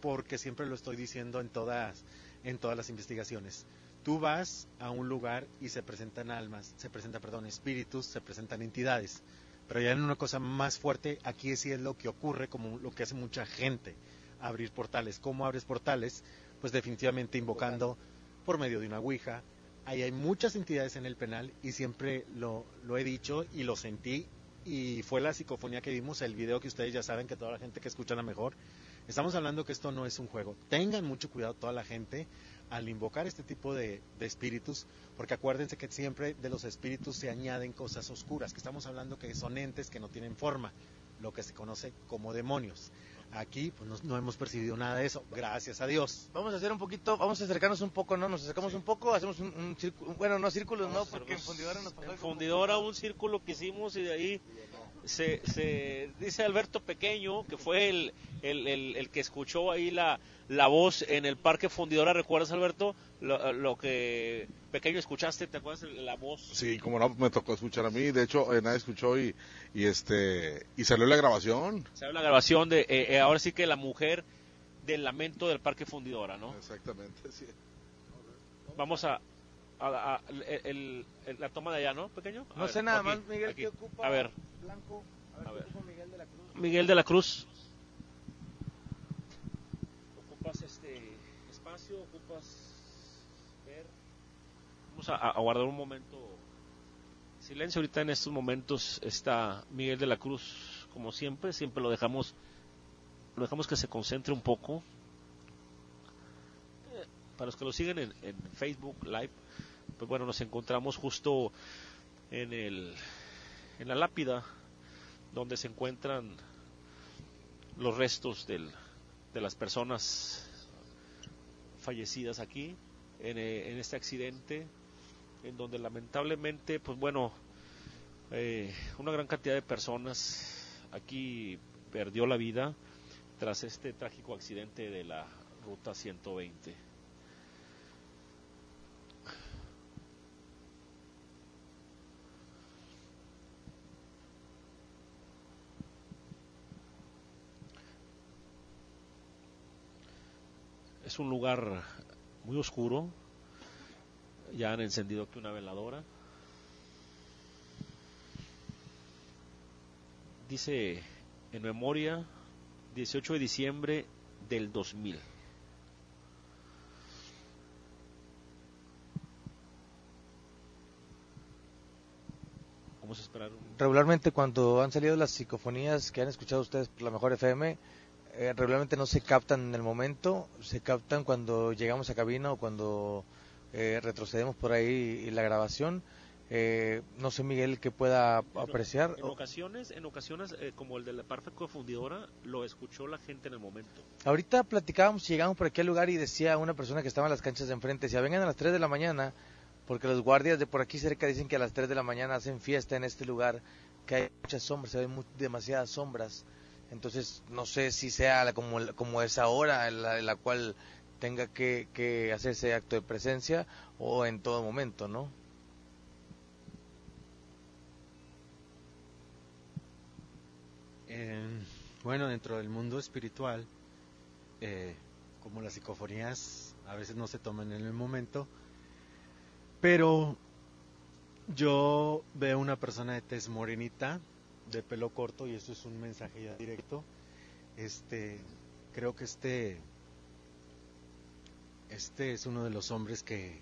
porque siempre lo estoy diciendo en todas, en todas las investigaciones. Tú vas a un lugar y se presentan almas, se presentan, perdón, espíritus, se presentan entidades. Pero ya en una cosa más fuerte, aquí sí es lo que ocurre, como lo que hace mucha gente, abrir portales. ¿Cómo abres portales? Pues definitivamente invocando por medio de una ouija. Ahí hay muchas entidades en el penal y siempre lo, lo he dicho y lo sentí y fue la psicofonía que vimos, el video que ustedes ya saben que toda la gente que escucha la mejor. Estamos hablando que esto no es un juego. Tengan mucho cuidado toda la gente al invocar este tipo de, de, espíritus, porque acuérdense que siempre de los espíritus se añaden cosas oscuras, que estamos hablando que son entes que no tienen forma, lo que se conoce como demonios. Aquí pues no, no, hemos percibido nada de eso, gracias a Dios. Vamos a hacer un poquito, vamos a acercarnos un poco, ¿no? Nos acercamos sí. un poco, hacemos un, un círculo, bueno, no círculos, no, porque en fundidora nos pasó. En fundidora un círculo que hicimos y de ahí se, se dice Alberto Pequeño, que fue el, el, el, el, que escuchó ahí la, la voz en el Parque Fundidora, ¿recuerdas Alberto? Lo, lo que Pequeño escuchaste, ¿te acuerdas la voz? Sí, como no, me tocó escuchar a mí, de hecho eh, nadie escuchó y, y este y salió la grabación. Salió la grabación de, eh, eh, ahora sí que la mujer del lamento del Parque Fundidora, ¿no? Exactamente, sí. Vamos a, a, a el, el, la toma de allá, ¿no, pequeño? A no ver, sé nada aquí, más, Miguel, aquí. ¿qué ocupa? A ver. Blanco, a ver. Miguel de la Cruz. Miguel de la Cruz. Ocupas este espacio, ocupas ver. Vamos a, a guardar un momento. Silencio, ahorita en estos momentos está Miguel de la Cruz, como siempre, siempre lo dejamos, lo dejamos que se concentre un poco. Para los que lo siguen en, en Facebook Live, pues bueno, nos encontramos justo en el en la lápida donde se encuentran los restos de las personas fallecidas aquí en, en, este accidente en donde lamentablemente pues bueno eh, una gran cantidad de personas aquí perdió la vida tras este trágico accidente de la ruta 120 es un lugar muy oscuro. Ya han encendido aquí una veladora. Dice en memoria 18 de diciembre del 2000. Vamos a esperar. Regularmente cuando han salido las psicofonías que han escuchado ustedes por la mejor FM, eh, regularmente no se captan en el momento, se captan cuando llegamos a cabina o cuando eh, retrocedemos por ahí y la grabación. Eh, no sé Miguel que pueda apreciar. En ocasiones, en ocasiones eh, como el de la parte confundidora, lo escuchó la gente en el momento. Ahorita platicábamos, llegamos por aquí al lugar y decía una persona que estaba en las canchas de enfrente, decía vengan a las 3 de la mañana, porque los guardias de por aquí cerca dicen que a las 3 de la mañana hacen fiesta en este lugar, que hay muchas sombras, se ven muy, demasiadas sombras. Entonces, no sé si sea como, como esa hora en la, la cual tenga que, que, hacerse acto de presencia o en todo momento, ¿no? Eh, bueno, dentro del mundo espiritual, eh, como las psicofonías a veces no se toman en el momento, pero yo veo una persona de tez morenita, de pelo corto y esto es un mensaje ya directo. Este, creo que este, este es uno de los hombres que,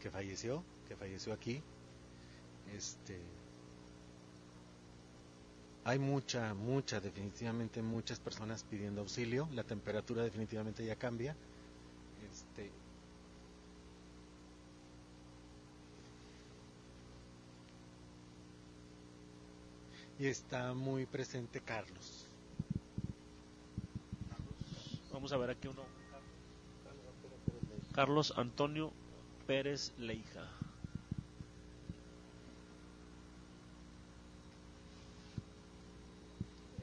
que falleció, que falleció aquí. Este, hay mucha, mucha, definitivamente muchas personas pidiendo auxilio. La temperatura definitivamente ya cambia. Este, y está muy presente Carlos. Vamos a ver aquí uno. Carlos Antonio Pérez Leija.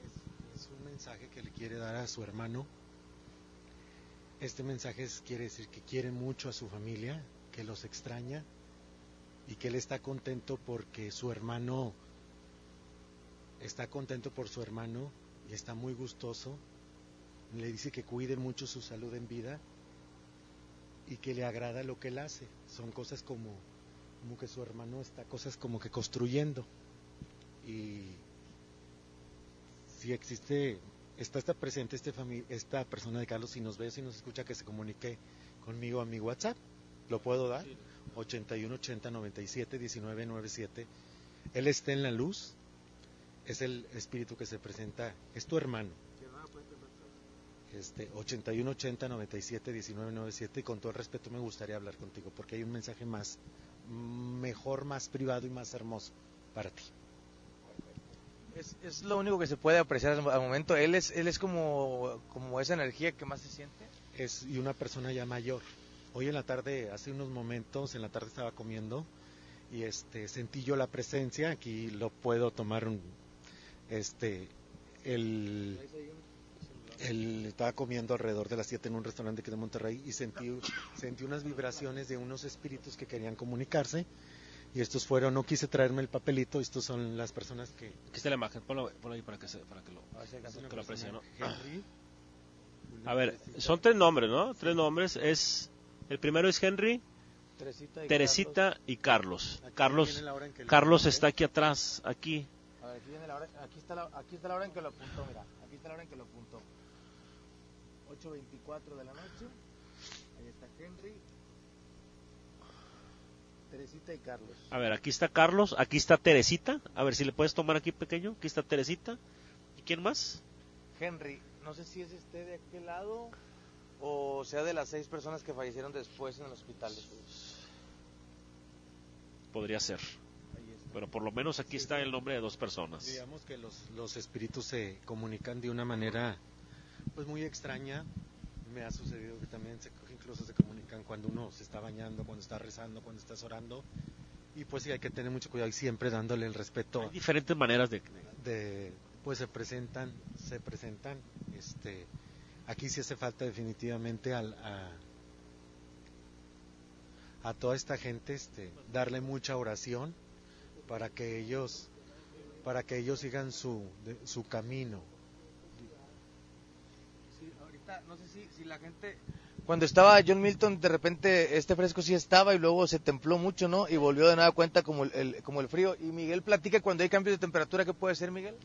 Es, es, un mensaje que le quiere dar a su hermano. Este mensaje es, quiere decir que quiere mucho a su familia, que los extraña y que él está contento porque su hermano está contento por su hermano y está muy gustoso le dice que cuide mucho su salud en vida y que le agrada lo que él hace. Son cosas como, como que su hermano está cosas como que construyendo. Y si existe, está, está presente este esta persona de Carlos, si nos ve, si nos escucha, que se comunique conmigo a mi WhatsApp. ¿Lo puedo dar? 81 80 97 19 97. Él está en la luz, es el espíritu que se presenta, es tu hermano. Este, 81 80 97 19 97 y con todo el respeto me gustaría hablar contigo porque hay un mensaje más mejor, más privado y más hermoso para ti. Es, es lo único que se puede apreciar al al momento. Él es, él es como, como esa energía que más se siente. Es y una persona ya mayor. Hoy en la tarde, hace unos momentos, en la tarde estaba comiendo y este sentí yo la presencia, aquí lo puedo tomar un, este el él estaba comiendo alrededor de las 7 en un restaurante que de Monterrey y sentí, sentí unas vibraciones de unos espíritus que querían comunicarse y estos fueron, no quise traerme el papelito, estos son las personas que... Aquí está la imagen, ponlo, ponlo ahí para que, se, para que lo, una que lo aprecien, ¿no? persona, Henry, A ver, son tres nombres, ¿no? Tres nombres. Es El primero es Henry, Teresita y Teresita y Carlos. Carlos, Carlos está aquí atrás, aquí. Viene la hora, aquí, está la, aquí está la hora en que lo apuntó, mira. Aquí está la hora en que lo apuntó. 8.24 de la noche. Ahí está Henry, Teresita y Carlos. A ver, aquí está Carlos, aquí está Teresita. A ver si le puedes tomar aquí pequeño. Aquí está Teresita. ¿Y quién más? Henry, no sé si es este de aquel lado o sea de las seis personas que fallecieron después en el hospital. Podría ser. Pero por lo menos aquí está el nombre de dos personas. Digamos que los, los espíritus se comunican de una manera pues muy extraña. Me ha sucedido que también se, incluso se comunican cuando uno se está bañando, cuando está rezando, cuando estás orando. Y pues sí hay que tener mucho cuidado y siempre dándole el respeto. Hay diferentes maneras de... de pues se presentan, se presentan, este, aquí sí hace falta definitivamente al, a, a toda esta gente, este, darle mucha oración para que ellos, para que ellos sigan su, de- su camino. Sí, ahorita no sé si, si la gente... Cuando estaba John Milton, de repente este fresco sí estaba y luego se templó mucho, ¿no? Y volvió de nueva cuenta como el, el- como el frío. Y Miguel platica cuando hay cambios de temperatura, ¿qué puede ser, Miguel?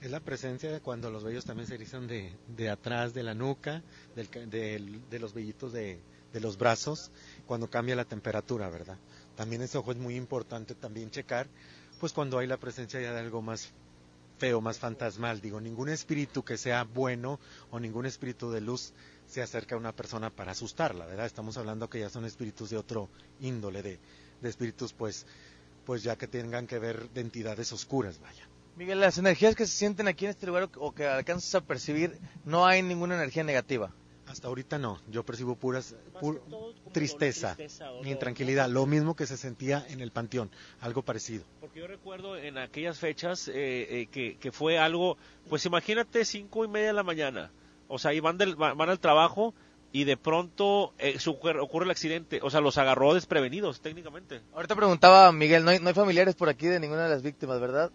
Es la presencia de cuando los vellos también se erizan de, de atrás de la nuca, del ca- del- de los vellitos de, de los brazos, cuando cambia la temperatura, ¿verdad? También ese ojo es muy importante también checar, pues cuando hay la presencia ya de algo más feo, más fantasmal. Digo, ningún espíritu que sea bueno o ningún espíritu de luz se acerca a una persona para asustarla, ¿verdad? Estamos hablando que ya son espíritus de otro índole, de, de espíritus pues, pues ya que tengan que ver de entidades oscuras, vaya. Miguel, las energías que se sienten aquí en este lugar o que alcanzas a percibir, no hay ninguna energía negativa. Hasta ahorita no, yo percibo puras pu- tristeza tristeza, dolor, intranquilidad, lo mismo que se sentía en el panteón, algo parecido. Porque yo recuerdo en aquellas fechas eh, eh, que, que fue algo, pues imagínate cinco y media de la mañana, o sea, y van, del, van van al trabajo y de pronto eh, su- ocurre el accidente, o sea, los agarró desprevenidos técnicamente. Ahorita preguntaba Miguel, no hay, no hay familiares por aquí de ninguna de las víctimas, ¿verdad?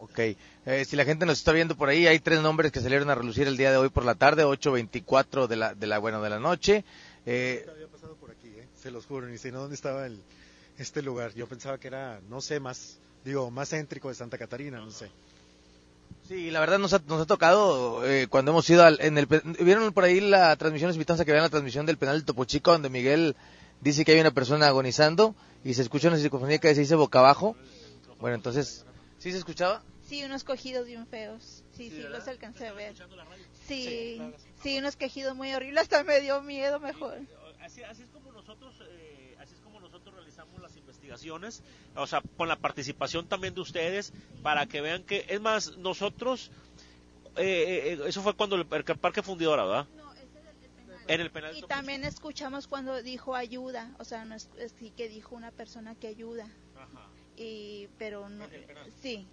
Ok, Eh, si la gente nos está viendo por ahí, hay tres nombres que salieron a relucir el día de hoy por la tarde, 8.24 de la, de la, bueno, de la noche. Eh, había pasado por aquí, ¿eh? se los juro, ni sé dónde estaba el, este lugar. Yo pensaba que era, no sé, más, digo, más céntrico de Santa Catarina, no sé. Sí, la verdad nos ha, nos ha tocado eh, cuando hemos ido al, en el vieron por ahí la transmisión, les invitamos a que vean la transmisión del penal de Topo Chico donde Miguel dice que hay una persona agonizando y se escucha una psicofonía que se dice boca abajo. Bueno, entonces, ¿sí se escuchaba? Sí, unos cogidos bien feos. Sí, sí, los alcancé a ver. Sí, sí, unos quejidos muy horribles. Hasta me dio miedo mejor. Así, así es como nosotros, eh, así es como nosotros realizamos las investigaciones, o sea, con la participación también de ustedes, para que vean que, es más, nosotros, eh, eh, eso fue cuando el, el parque fundidora, ¿verdad? En el penal. Y también escuchamos cuando dijo ayuda. O sea, no es, es- sí que dijo una persona que ayuda. Y, pero no, sí,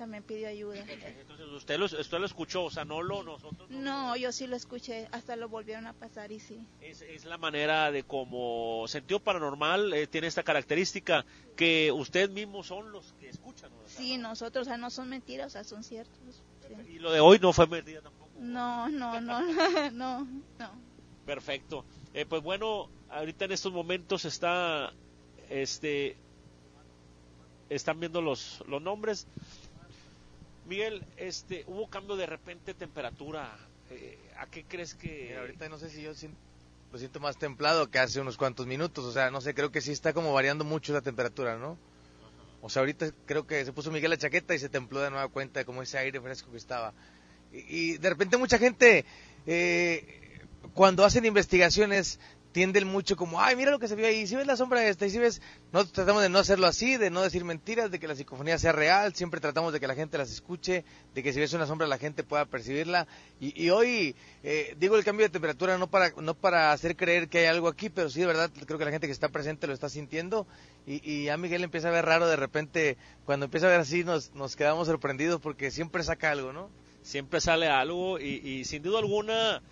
también pidió ayuda. Entonces usted lo, usted lo escuchó, o sea, no lo nosotros. No, yo sí lo escuché. Hasta lo volvieron a pasar y sí. Es, es la manera de como sentido paranormal eh, tiene esta característica que ustedes mismos son los que escuchan. ¿no? Sí, nosotros, o sea, no son mentiras, o sea, son ciertos. sí. Y lo de hoy no fue mentira tampoco. No, no, no, no, no. Perfecto. Eh, pues bueno, ahorita en estos momentos está, este, están viendo los, los nombres. Miguel, este, hubo cambio de repente temperatura. Eh, ¿A qué crees que...? Ahorita no sé si yo lo siento más templado que hace unos cuantos minutos. O sea, no sé, creo que sí está como variando mucho la temperatura, ¿no? O sea, ahorita creo que se puso Miguel la chaqueta y se templó de nueva cuenta como ese aire fresco que estaba. Y, y de repente mucha gente, eh, cuando hacen investigaciones, tienden mucho como, ay, mira lo que se vio ahí, si ves la sombra esta, y si ves, nosotros tratamos de no hacerlo así, de no decir mentiras, de que la psicofonía sea real, siempre tratamos de que la gente las escuche, de que si ves una sombra la gente pueda percibirla. Y, y hoy eh, digo el cambio de temperatura no para, no para hacer creer que hay algo aquí, pero sí de verdad creo que la gente que está presente lo está sintiendo. Y, y a Miguel empieza a ver raro de repente, cuando empieza a ver así nos, nos quedamos sorprendidos porque siempre saca algo, ¿no? Siempre sale algo y, y sin duda alguna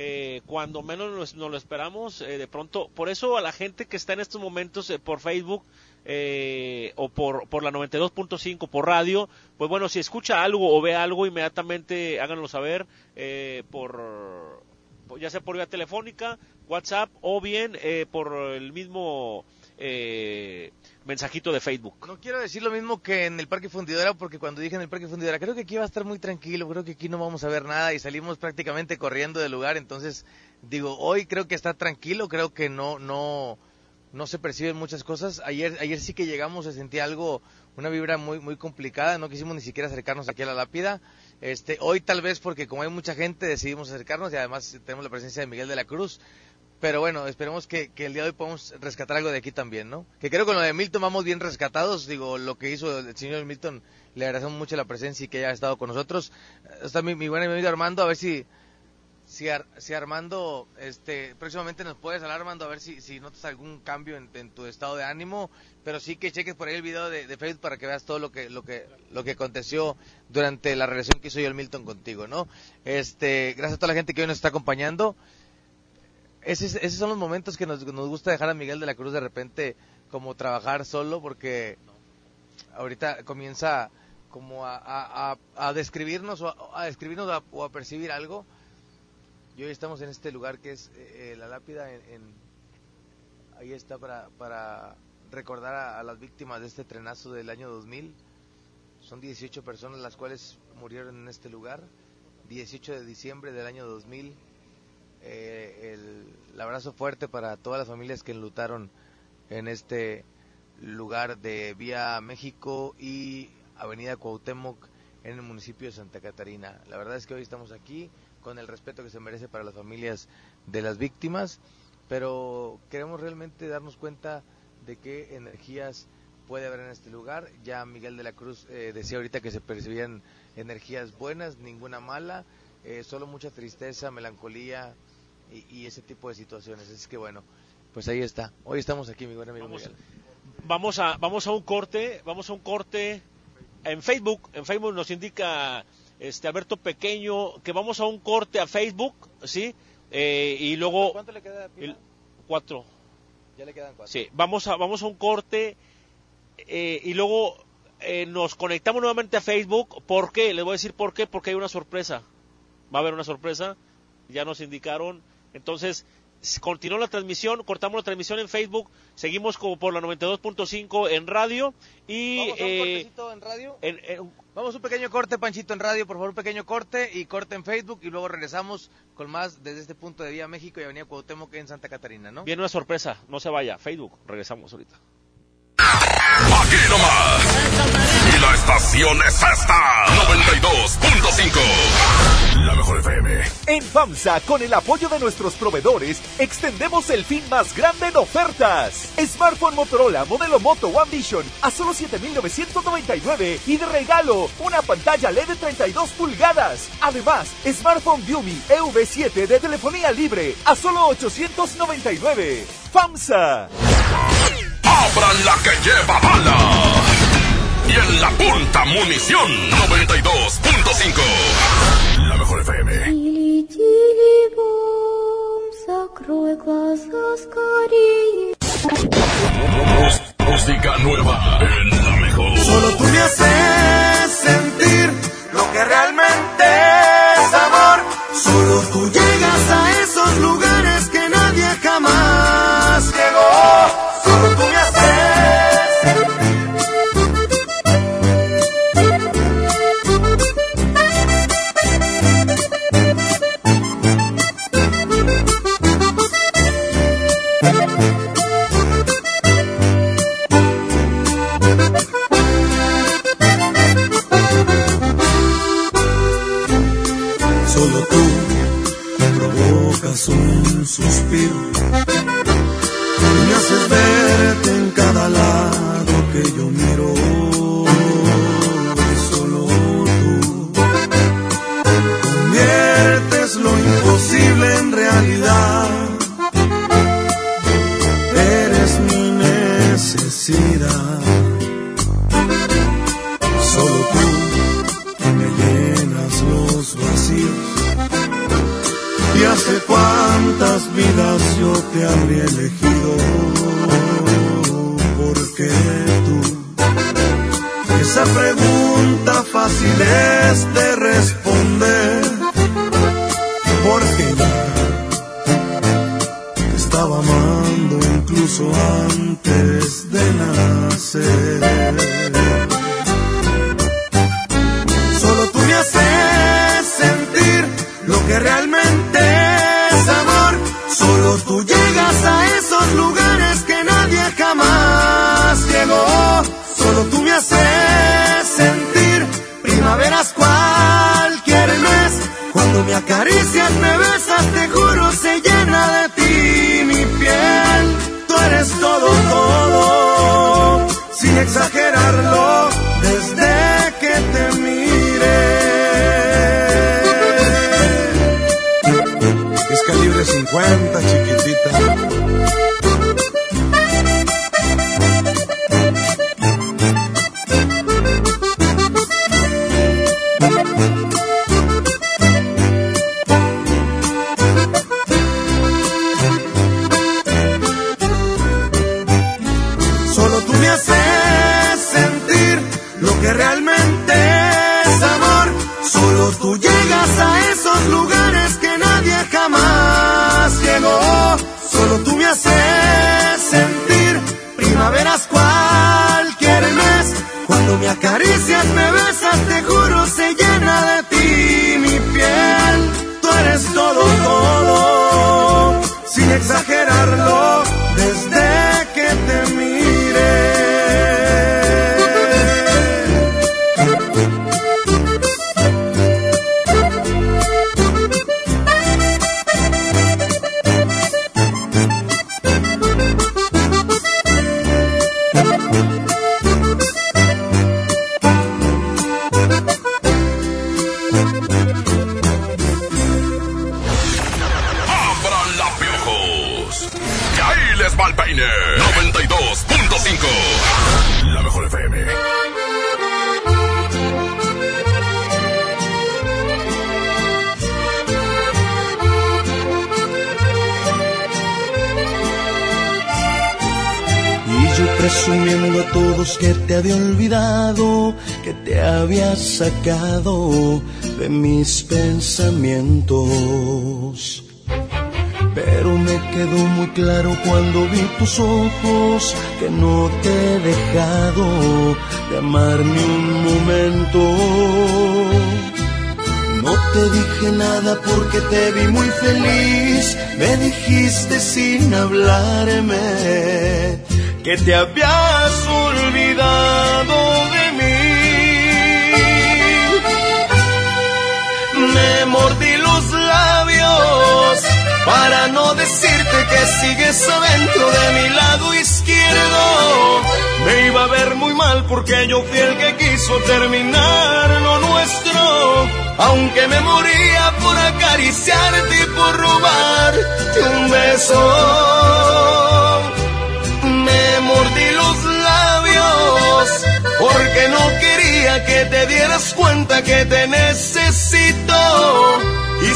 eh, cuando menos nos, nos lo esperamos, eh, de pronto, por eso a la gente que está en estos momentos eh, por Facebook eh, o por, por la 92.5 por radio, pues bueno, si escucha algo o ve algo, inmediatamente háganlo saber eh, por, ya sea por vía telefónica, WhatsApp o bien por el mismo eh, mensajito de Facebook. No quiero decir lo mismo que en el Parque Fundidora, porque cuando dije en el Parque Fundidora, creo que aquí va a estar muy tranquilo, creo que aquí no vamos a ver nada y salimos prácticamente corriendo del lugar, entonces digo, hoy creo que está tranquilo, creo que no, no, no se perciben muchas cosas. Ayer, ayer sí que llegamos, se sentía algo, una vibra muy, muy complicada, no quisimos ni siquiera acercarnos aquí a la lápida. Este, hoy tal vez porque como hay mucha gente decidimos acercarnos y además tenemos la presencia de Miguel de la Cruz. Pero bueno, esperemos que, que el día de hoy podamos rescatar algo de aquí también, ¿no? Que creo que con lo de Milton vamos bien rescatados. Digo, lo que hizo el señor Milton, le agradecemos mucho la presencia y que haya estado con nosotros. Está mi, mi buen amigo Armando, a ver si, si, Ar- si Armando, este, próximamente nos puedes hablar, Armando, a ver si, si notas algún cambio en, en tu estado de ánimo. Pero sí que cheques por ahí el video de, de Facebook para que veas todo lo que, lo que, lo que aconteció durante la relación que hizo yo el Milton contigo, ¿no? Este, gracias a toda la gente que hoy nos está acompañando esos, esos son los momentos que nos, nos gusta dejar a Miguel de la Cruz de repente como trabajar solo porque ahorita comienza como a, a, describirnos o a, describirnos o a percibir algo. Y hoy estamos en este lugar que es eh, la lápida en, en- ahí está para, para recordar a, a las víctimas de este trenazo del año 2000 son 18 personas las cuales murieron en este lugar 18 de diciembre del año 2000 eh, el, abrazo fuerte para todas las familias que enlutaron en este lugar de Vía México y Avenida Cuauhtémoc en el municipio de Santa Catarina. La verdad es que hoy estamos aquí con el respeto que se merece para las familias de las víctimas, pero queremos realmente darnos cuenta de qué energías puede haber en este lugar. Ya Miguel de la Cruz eh, decía ahorita que se percibían energías buenas, ninguna mala, eh, solo mucha tristeza, melancolía y, y ese tipo de situaciones. Es que bueno, pues ahí está. Hoy estamos aquí, mi buen amigo Vamos, Miguel. vamos a vamos a un corte, vamos a un corte en Facebook, en Facebook nos indica este Alberto Pequeño que vamos a un corte a Facebook, ¿sí? Eh, y luego ¿Cuánto le queda? el- cuatro. Ya le quedan cuatro. Sí, vamos a vamos a un corte eh, y luego eh, nos conectamos nuevamente a Facebook. ¿Por qué? Les voy a decir por qué, porque hay una sorpresa. Va a haber una sorpresa, ya nos indicaron. Entonces, continuó la transmisión, cortamos la transmisión en Facebook, seguimos como por la 92.5 en radio y Vamos a un eh, cortecito en radio. en- en- Vamos un pequeño corte, Panchito, en radio, por favor, un pequeño corte y corte en Facebook y luego regresamos con más desde este punto de Vía México y Avenida Cuauhtémoc en Santa Catarina, ¿no? viene una sorpresa, no se vaya, Facebook, regresamos ahorita. Aquí nomás. Y la estación es esta. 92.5. La mejor FM. En FAMSA, con el apoyo de nuestros proveedores, extendemos el fin más grande en ofertas. Smartphone Motorola modelo Moto One Vision a solo 7,999 y de regalo una pantalla LED de 32 pulgadas. Además, Smartphone Viumi EV7 de telefonía libre a solo 899. FAMSA. Abran la que lleva bala. Y en la punta munición 92.5. La mejor FM. Música nueva en la mejor. Solo tú me haces sentir lo que realmente es amor. Solo tú llegas. das un suspiro. Me haces verte en cada lado que yo miro. Solo tú conviertes lo imposible en realidad. Eres mi necesidad. Sé cuántas vidas yo te habría elegido, porque tú, esa pregunta fácil es de responder, porque ya te estaba amando incluso antes cuando vi tus ojos que no te he dejado de amar ni un momento. No te dije nada porque te vi muy feliz, me dijiste sin hablarme que te habías olvidado de mí. Me mordí para no decirte que sigues adentro de mi lado izquierdo. Me iba a ver muy mal porque yo fui el que quiso terminar lo nuestro. Aunque me moría por acariciarte y por robarte un beso. Me mordí los labios porque no quería que te dieras cuenta que te necesito.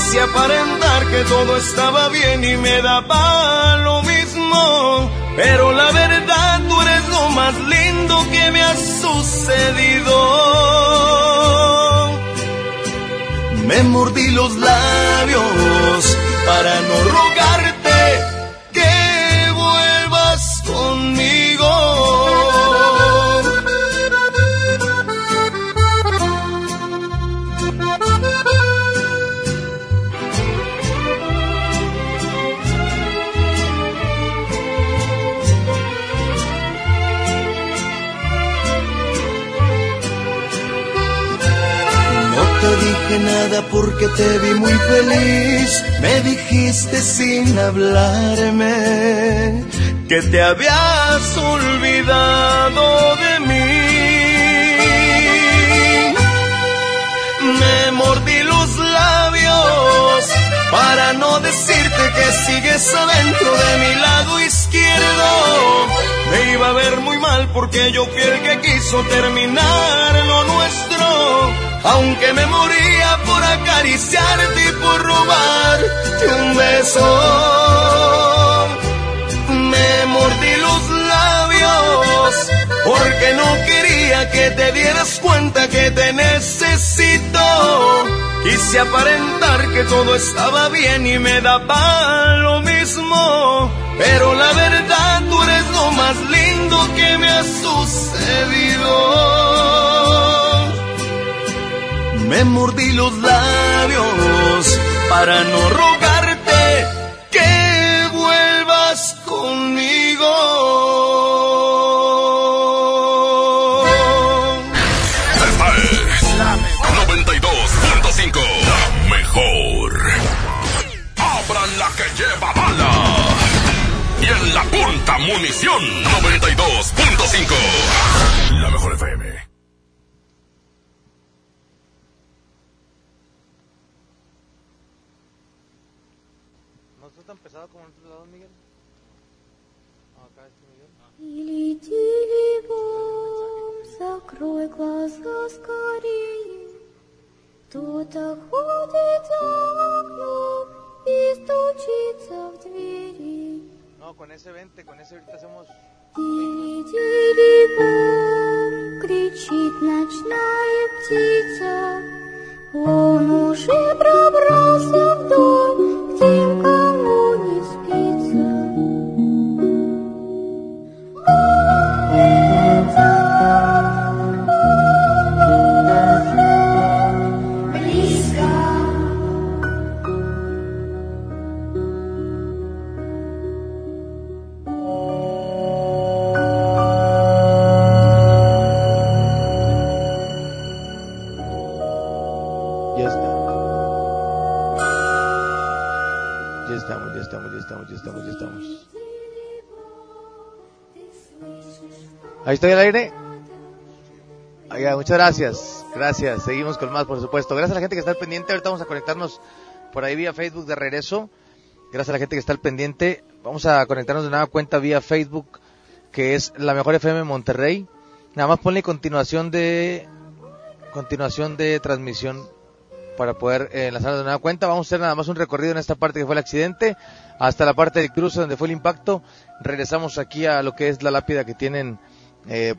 Quise aparentar que todo estaba bien y me daba lo mismo. Pero la verdad tú eres lo más lindo que me ha sucedido. Me mordí los labios para no rogarte nada porque te vi muy feliz. Me dijiste sin hablarme que te habías olvidado de mí. Me mordí los labios para no decirte que sigues adentro de mi lado izquierdo. Me iba a ver muy mal porque yo fui el que quiso terminar lo nuestro. Aunque me moría por acariciarte y por robarte un beso. Me mordí los labios porque no quería que te dieras cuenta que te necesito. Quise aparentar que todo estaba bien y me daba lo mismo. Pero la verdad tú eres lo más lindo que me ha sucedido. Me mordí los labios para no rogarte que vuelvas conmigo. Esta es la 92.5. La mejor. Abran la que lleva bala. Y en la punta munición 92.5. La mejor FM. ¿No está en otro lado, Miguel? No, acá Miguel. Тили, тили, бом, закрой глаза скорее. Кто-то ходит за окном и стучится в двери. No, con ese 20, con ese ahorita hacemos... Тили, бом, кричит ночная птица. Он уже пробрался в дом, к Ahí estoy al aire. Oiga, muchas gracias. Gracias. Seguimos con más, por supuesto. Gracias a la gente que está al pendiente. Ahorita vamos a conectarnos por ahí vía Facebook de regreso. Gracias a la gente que está al pendiente. Vamos a conectarnos de nueva cuenta vía Facebook, que es la mejor FM Monterrey. Nada más ponle continuación de continuación de transmisión para poder eh, enlazar de nueva cuenta. Vamos a hacer nada más un recorrido en esta parte que fue el accidente, hasta la parte del cruce donde fue el impacto. Regresamos aquí a lo que es la lápida que tienen eh,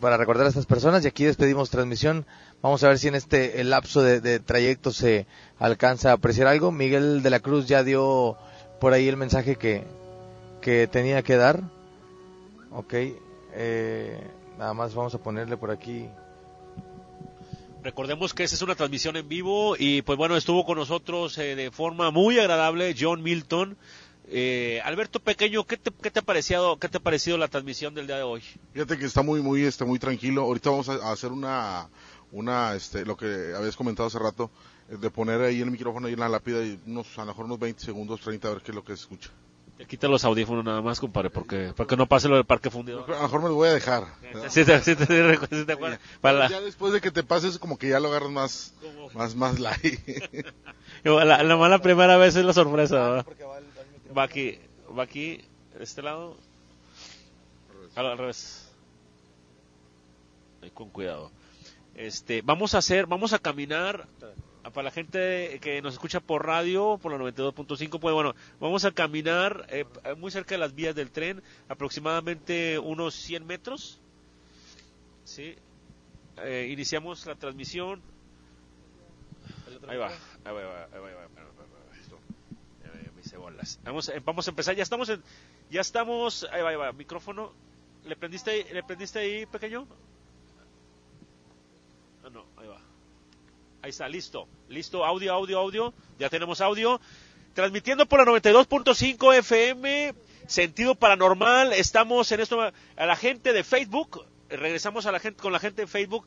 para recordar a estas personas y aquí despedimos transmisión. Vamos a ver si en este el lapso de, de trayecto se alcanza a apreciar algo. Miguel de la Cruz ya dio por ahí el mensaje que, que tenía que dar. Ok, eh, nada más vamos a ponerle por aquí. Recordemos que esta es una transmisión en vivo y pues bueno, estuvo con nosotros eh, de forma muy agradable John Milton. Eh, Alberto Pequeño, ¿qué te, qué te ha parecido, qué te ha parecido la transmisión del día de hoy? Fíjate que está muy, muy, este, muy tranquilo. Ahorita vamos a, hacer una, una, este, lo que habías comentado hace rato, eh, de poner ahí el micrófono ahí en la lápida y unos, a lo mejor unos 20 segundos, 30, a ver qué es lo que se escucha. Te quita los audífonos nada más, compadre, porque, porque no pase lo del parque fundido. A lo mejor me lo voy a dejar. Sí, te- sí, te- sí te acuerdas. Para la- Ya después de que te pases, como que ya lo agarras más, más, más light. La, la mala primera vez es la sorpresa, ¿verdad? Va aquí, va aquí, de este lado. Al, al revés. Ahí con cuidado. Este, vamos a hacer, vamos a caminar para la gente que nos escucha por radio, por la 92.5, pues bueno, vamos a caminar eh, muy cerca de las vías del tren, aproximadamente unos 100 metros. Sí. Eh, iniciamos la transmisión. Ahí va, ahí va, ahí va, ahí va, ahí va, ahí va, ahí va. Ya Vamos, eh, vamos a empezar, ya estamos en, ya estamos, ahí va, ahí va, micrófono. ¿Le prendiste, ahí- le prendiste ahí, pequeño? Ah, no, ahí va. Ahí está, listo, listo, audio, audio, audio, ya tenemos audio. Transmitiendo por la 92.5 FM, sentido paranormal, estamos en esto, a la gente de Facebook, regresamos a la gente, con la gente de Facebook,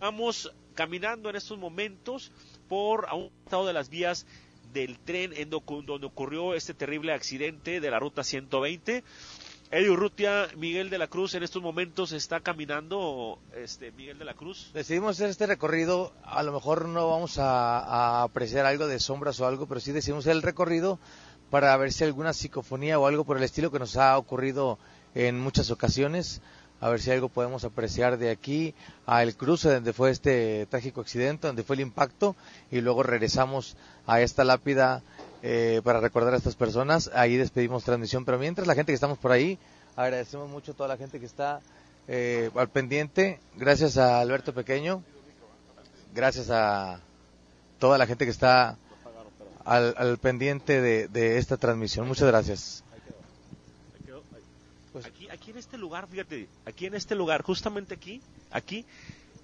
vamos caminando en estos momentos por a un estado de las vías del tren en donde ocurrió este terrible accidente de la ruta 120. Eddie Urrutia, Miguel de la Cruz en estos momentos está caminando, este Miguel de la Cruz. Decidimos hacer este recorrido, a lo mejor no vamos a, a apreciar algo de sombras o algo, pero sí decidimos hacer el recorrido para ver si alguna psicofonía o algo por el estilo que nos ha ocurrido en muchas ocasiones. a ver si algo podemos apreciar de aquí al cruce donde fue este trágico accidente, donde fue el impacto, y luego regresamos a esta lápida eh, para recordar a estas personas. Ahí despedimos transmisión, pero mientras la gente que estamos por ahí, agradecemos mucho a toda la gente que está eh, al pendiente. Gracias a Alberto Pequeño, gracias a toda la gente que está al, al pendiente de, esta transmisión. Muchas gracias. Pues aquí, aquí en este lugar, fíjate, aquí en este lugar, justamente aquí, aquí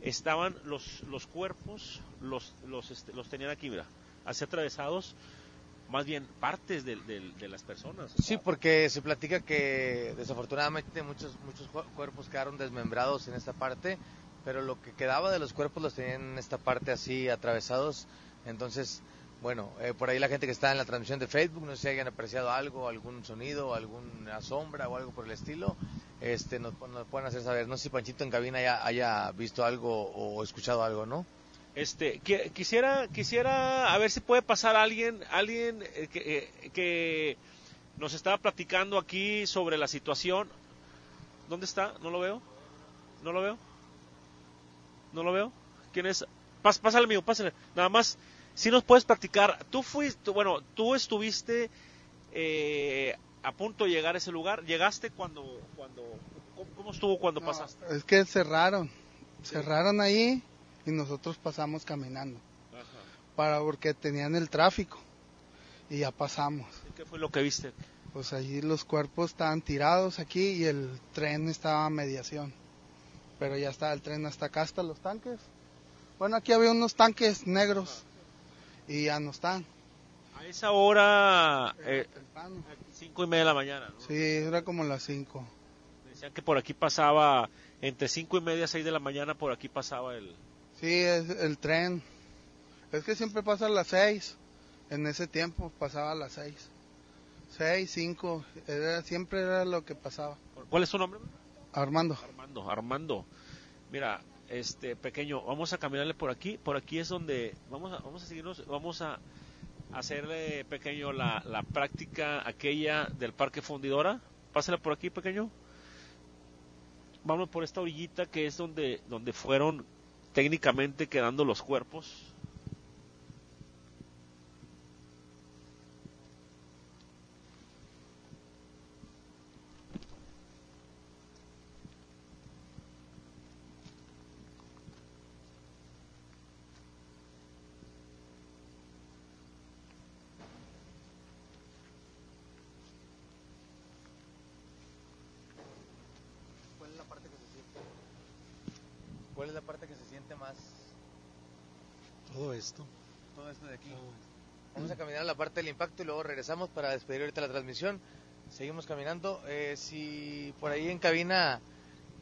estaban los, los cuerpos, los, los, este, los tenían aquí, mira, así atravesados, más bien partes de, de- de las personas. Sí, porque se platica que desafortunadamente muchos muchos cu- cuerpos quedaron desmembrados en esta parte, pero lo que quedaba de los cuerpos los tenían en esta parte así atravesados. Entonces, bueno, eh, por ahí la gente que está en la transmisión de Facebook, no sé si hayan apreciado algo, algún sonido, alguna sombra o algo por el estilo, este nos, nos pueden hacer saber. No sé si Panchito en cabina haya, haya visto algo o escuchado algo, ¿no? Este, qui- quisiera, quisiera a ver si puede pasar alguien, alguien eh, que, eh, que nos estaba platicando aquí sobre la situación. ¿Dónde está? ¿No lo veo? ¿No lo veo? ¿No lo veo? ¿Quién es? Pas, pásale, amigo, pásale. Nada más, si nos puedes platicar. Tú fuiste, bueno, tú estuviste eh, a punto de llegar a ese lugar. ¿Llegaste cuando, cuando, cómo, cómo estuvo cuando pasaste? Es que cerraron, cerraron ahí y nosotros pasamos caminando, para porque tenían el tráfico y ya pasamos. ¿Qué fue lo que viste? Pues allí los cuerpos estaban tirados aquí y el tren estaba a mediación, pero ya está el tren hasta acá, hasta los tanques. Bueno, aquí había unos tanques negros y ya no están. A esa hora, eh, cinco y media de la mañana. ¿no? Sí, era como las 5. Decían que por aquí pasaba, entre cinco y media, seis de la mañana, por aquí pasaba el... Sí, es el tren. Es que siempre pasa a las 6. En ese tiempo pasaba a las 6. 6, 5. Era, siempre era lo que pasaba. ¿Cuál es su nombre? Armando. Armando, Armando. Mira, este pequeño, vamos a caminarle por aquí. Por aquí es donde vamos a, vamos a seguirnos, vamos a hacerle pequeño la, la práctica aquella del parque fundidora. Pásale por aquí, pequeño. Vamos por esta orillita que es donde, donde fueron técnicamente quedando los cuerpos. ¿Cuál es la parte que se siente? ¿Cuál es la parte que se siente más? Todo esto. Todo esto de aquí. Vamos a del impacto y luego regresamos para despedir ahorita la transmisión. Seguimos caminando. Eh, si por ahí en cabina,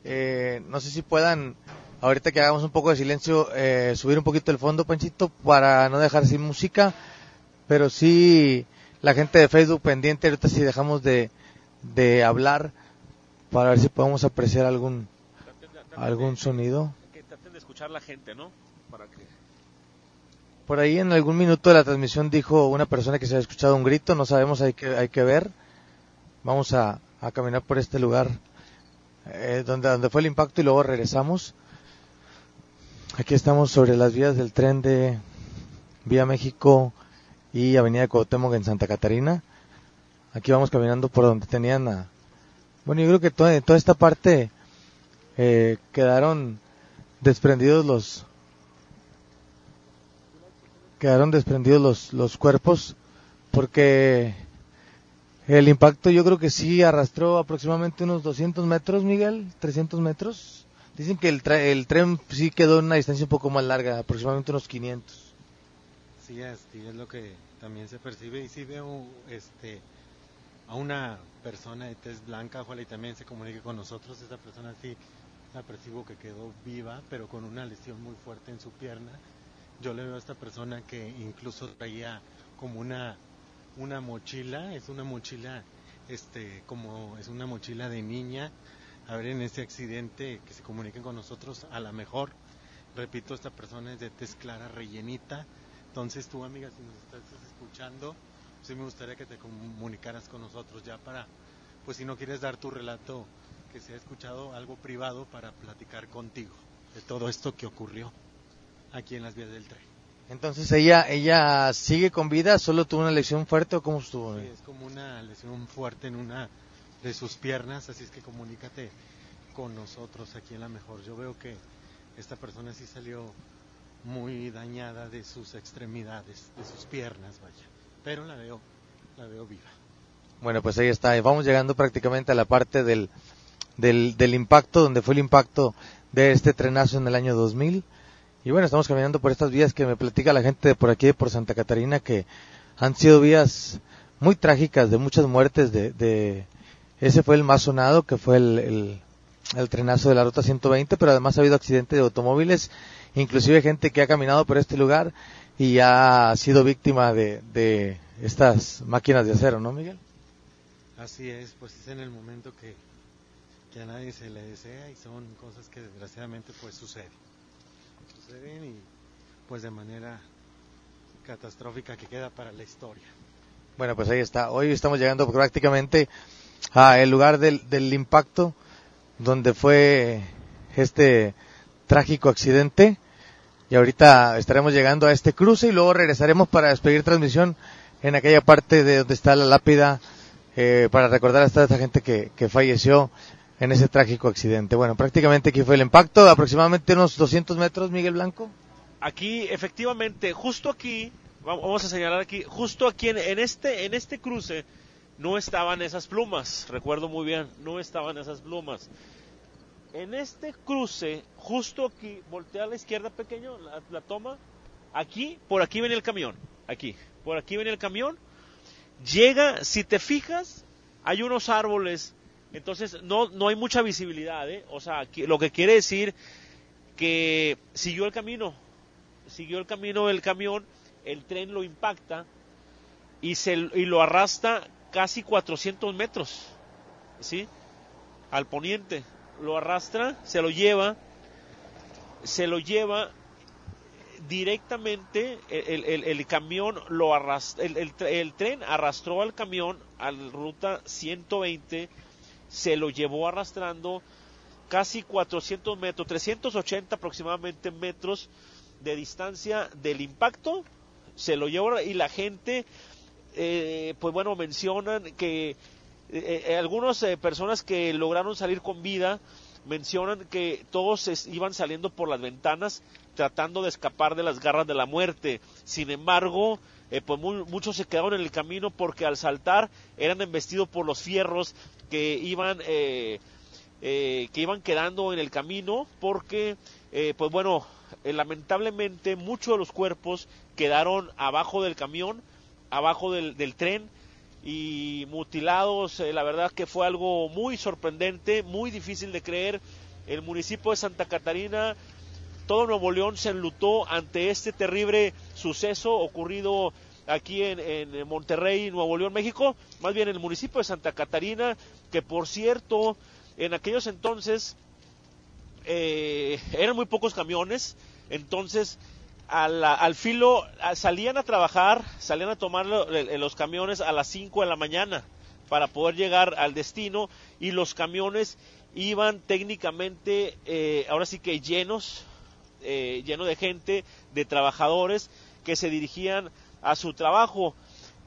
eh, no sé si puedan, ahorita que hagamos un poco de silencio, eh, subir un poquito el fondo, Panchito, para no dejar sin música. Pero sí, la gente de Facebook pendiente, ahorita si dejamos de, de hablar, para ver si podemos apreciar algún, algún sonido. Que traten de escuchar la gente, ¿no? Para que... Por ahí en algún minuto de la transmisión dijo una persona que se había escuchado un grito, no sabemos, hay que, hay que ver. Vamos a, a caminar por este lugar eh, donde, donde fue el impacto y luego regresamos. Aquí estamos sobre las vías del tren de Vía México y Avenida de Cuauhtémoc en Santa Catarina. Aquí vamos caminando por donde tenían a... Bueno, yo creo que toda, toda esta parte eh, quedaron desprendidos los quedaron desprendidos los, los cuerpos porque el impacto yo creo que sí arrastró aproximadamente unos 200 metros, Miguel, 300 metros. Dicen que el, el tren sí quedó en una distancia un poco más larga, aproximadamente unos 500. Sí, es, sí, es lo que también se percibe. Y sí veo este, a una persona de tez blanca, ojalá y también se comunique con nosotros. Esa persona sí la percibo que quedó viva, pero con una lesión muy fuerte en su pierna. Yo le veo a esta persona que incluso traía como una, una mochila, es una mochila, este, como es una mochila de niña. A ver, en ese accidente que se comuniquen con nosotros, a lo mejor, repito, esta persona es de tez clara, rellenita. Entonces tú, amiga, si nos estás escuchando, sí me gustaría que te comunicaras con nosotros ya para, pues si no quieres dar tu relato que se ha escuchado algo privado para platicar contigo de todo esto que ocurrió aquí en las vías del tren. Entonces ella ella sigue con vida, solo tuvo una lesión fuerte o cómo estuvo. Sí, es como una lesión fuerte en una de sus piernas, así es que comunícate con nosotros aquí en la mejor. Yo veo que esta persona sí salió muy dañada de sus extremidades, de sus piernas, vaya. Pero la veo, la veo viva. Bueno, pues ahí está. Vamos llegando prácticamente a la parte del, del, del impacto, donde fue el impacto de este trenazo en el año 2000. Y bueno, estamos caminando por estas vías que me platica la gente de por aquí, por Santa Catarina, que han sido vías muy trágicas, de muchas muertes. De, de Ese fue el más sonado, que fue el, el, trenazo de la Ruta 120, pero además ha habido accidentes de automóviles, inclusive gente que ha caminado por este lugar y ha sido víctima de, de estas máquinas de acero, ¿no, Miguel? Así es, pues es en el momento que, que a nadie se le desea y son cosas que desgraciadamente pues suceden. Y pues de manera catastrófica que queda para la historia. Bueno, pues ahí está. Hoy estamos llegando prácticamente a el lugar del, del impacto donde fue este trágico accidente y ahorita estaremos llegando a este cruce y luego regresaremos para despedir transmisión en aquella parte de donde está la lápida eh, para recordar a toda esta gente que, que falleció en ese trágico accidente. Bueno, prácticamente aquí fue el impacto, aproximadamente unos 200 metros, Miguel Blanco. Aquí, efectivamente, justo aquí, vamos a señalar aquí, justo aquí en, en este, en este cruce, no estaban esas plumas, recuerdo muy bien, no estaban esas plumas. En este cruce, justo aquí, voltea a la izquierda pequeño, la, la, toma, aquí, por aquí viene el camión, aquí, por aquí viene el camión, llega, si te fijas, hay unos árboles, entonces no, no hay mucha visibilidad, ¿eh? o sea, lo que quiere decir que siguió el camino, siguió el camino del camión, el tren lo impacta y, se, y lo arrastra casi 400 metros, ¿sí? Al poniente. Lo arrastra, se lo lleva, se lo lleva directamente, el, el, el camión lo arrastra, el, el, tren arrastró al camión a la ruta 120, se lo llevó arrastrando casi 400 metros, 380 aproximadamente metros de distancia del impacto, se lo llevó y la gente eh, pues bueno, mencionan que eh, eh, algunas personas que lograron salir con vida mencionan que todos iban saliendo por las ventanas tratando de escapar de las garras de la muerte. Sin embargo, pues muy, muchos se quedaron en el camino porque al saltar eran embestidos por los fierros que iban que iban quedando en el camino porque pues bueno lamentablemente muchos de los cuerpos quedaron abajo del camión abajo del, del tren y mutilados. Eh, la verdad que fue algo muy sorprendente, muy difícil de creer. El municipio de Santa Catarina, todo Nuevo León se enlutó ante este terrible suceso ocurrido aquí en, en, Monterrey, Nuevo León, México, más bien el municipio de Santa Catarina, que por cierto, en aquellos entonces eh, eran muy pocos camiones, entonces al, al filo, salían a trabajar, salían a tomar los camiones a las 5 de la mañana para poder llegar al destino y los camiones iban técnicamente, eh, ahora sí que llenos, eh, lleno de gente, de trabajadores que se dirigían a su trabajo.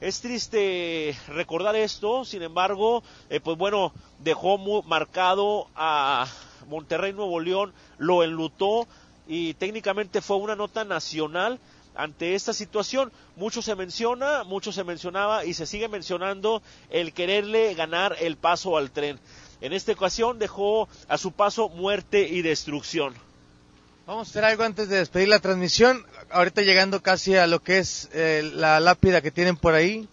Es triste recordar esto, sin embargo, eh, pues bueno, dejó marcado a Monterrey Nuevo León, lo enlutó, y técnicamente fue una nota nacional ante esta situación. Mucho se menciona, mucho se mencionaba y se sigue mencionando el quererle ganar el paso al tren. En esta ocasión dejó a su paso muerte y destrucción. Vamos a hacer algo antes de despedir la transmisión. Ahorita llegando casi a lo que es eh, la lápida que tienen por ahí.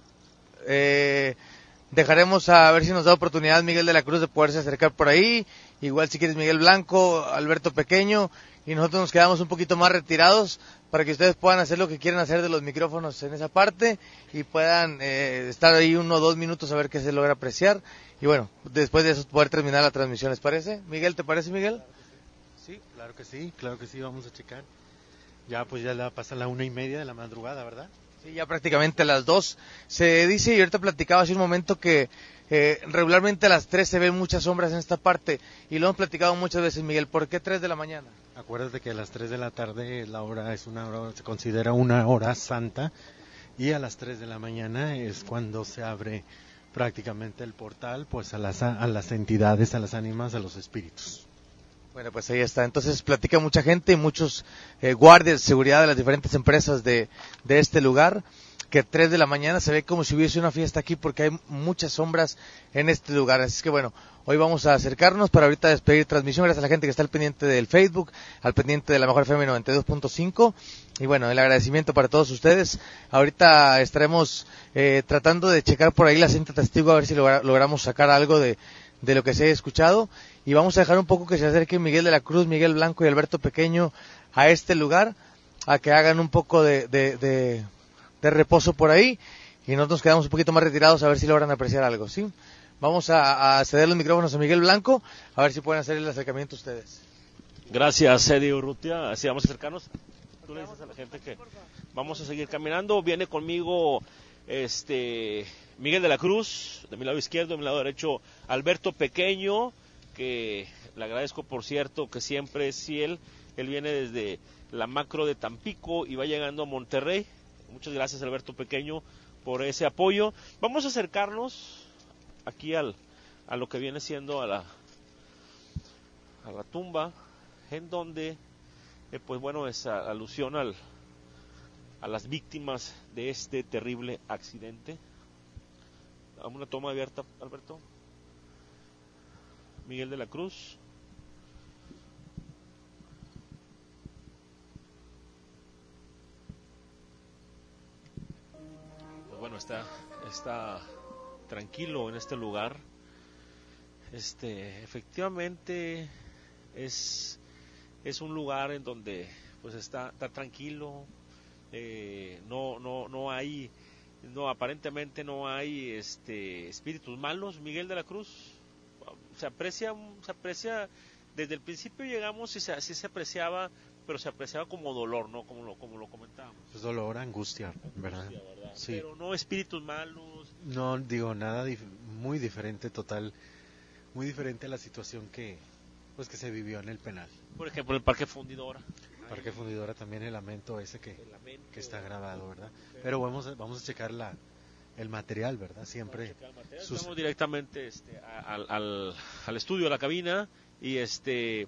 Eh, dejaremos a ver si nos da oportunidad Miguel de la Cruz de poderse acercar por ahí. Igual si quieres Miguel Blanco, Alberto Pequeño y nosotros nos quedamos un poquito más retirados para que ustedes puedan hacer lo que quieren hacer de los micrófonos en esa parte y puedan eh, estar ahí uno o dos minutos a ver qué se logra apreciar y bueno, después de eso poder terminar la transmisión, ¿les parece? Miguel, ¿te parece Miguel? Sí, claro que sí, claro que sí, vamos a checar. Ya pues ya la pasa la una y media de la madrugada, ¿verdad? Sí, ya prácticamente a las dos. Se dice, y ahorita platicaba hace un momento, que eh, regularmente a las tres se ven muchas sombras en esta parte. Y lo hemos platicado muchas veces, Miguel. ¿Por qué tres de la mañana? Acuérdate que a las 3 de la tarde la hora es una hora, se considera una hora santa y a las 3 de la mañana es cuando se abre prácticamente el portal pues a las, a las entidades, a las ánimas, a los espíritus. Bueno, pues ahí está. Entonces platica mucha gente y muchos eh, guardias de seguridad de las diferentes empresas de, de este lugar que 3 de la mañana se ve como si hubiese una fiesta aquí porque hay muchas sombras en este lugar. Así que bueno, hoy vamos a acercarnos para ahorita despedir transmisión. Gracias a la gente que está al pendiente del Facebook, al pendiente de la Mejor FM 92.5. Y bueno, el agradecimiento para todos ustedes. Ahorita estaremos eh, tratando de checar por ahí la cinta testigo a ver si logra- logramos sacar algo de, de lo que se ha escuchado. Y vamos a dejar un poco que se acerque Miguel de la Cruz, Miguel Blanco y Alberto Pequeño a este lugar, a que hagan un poco de, de, reposo por ahí y nosotros nos quedamos un poquito más retirados a ver si logran apreciar algo, ¿sí? Vamos a, a ceder los micrófonos a Miguel Blanco, a ver si pueden hacer el acercamiento ustedes. Gracias, Eddie Urrutia. Así vamos a acercarnos. Tú le dices a la gente que vamos a seguir caminando. Viene conmigo este Miguel de la Cruz, de mi lado izquierdo, de mi lado derecho Alberto Pequeño, que le agradezco por cierto que siempre es fiel. Él viene desde la macro de Tampico y va llegando a Monterrey. Muchas gracias Alberto Pequeño por ese apoyo. Vamos a acercarnos aquí al, a lo que viene siendo a la, a la tumba en donde eh, pues bueno es alusión al, a las víctimas de este terrible accidente una toma abierta Alberto Miguel de la Cruz. Pues bueno está está tranquilo en este lugar. Este efectivamente es es un lugar en donde pues está, está tranquilo. Eh, no no no hay no aparentemente no hay este espíritus malos. Miguel de la Cruz se aprecia se aprecia desde el principio llegamos y se, sí se apreciaba pero se apreciaba como dolor no como lo como lo comentábamos Es dolor, angustia, ¿verdad? ¿verdad? Sí. pero no espíritus malos No digo nada dif- muy diferente, total, muy diferente a la situación que pues que se vivió en el penal. por ejemplo el parque fundidora Parque Fundidora también el lamento ese que, lamento. que está grabado, ¿verdad? Pero vamos a, vamos a checar la, el material, ¿verdad? Siempre sus- Estamos directamente este, al, al, al estudio, a la cabina, y este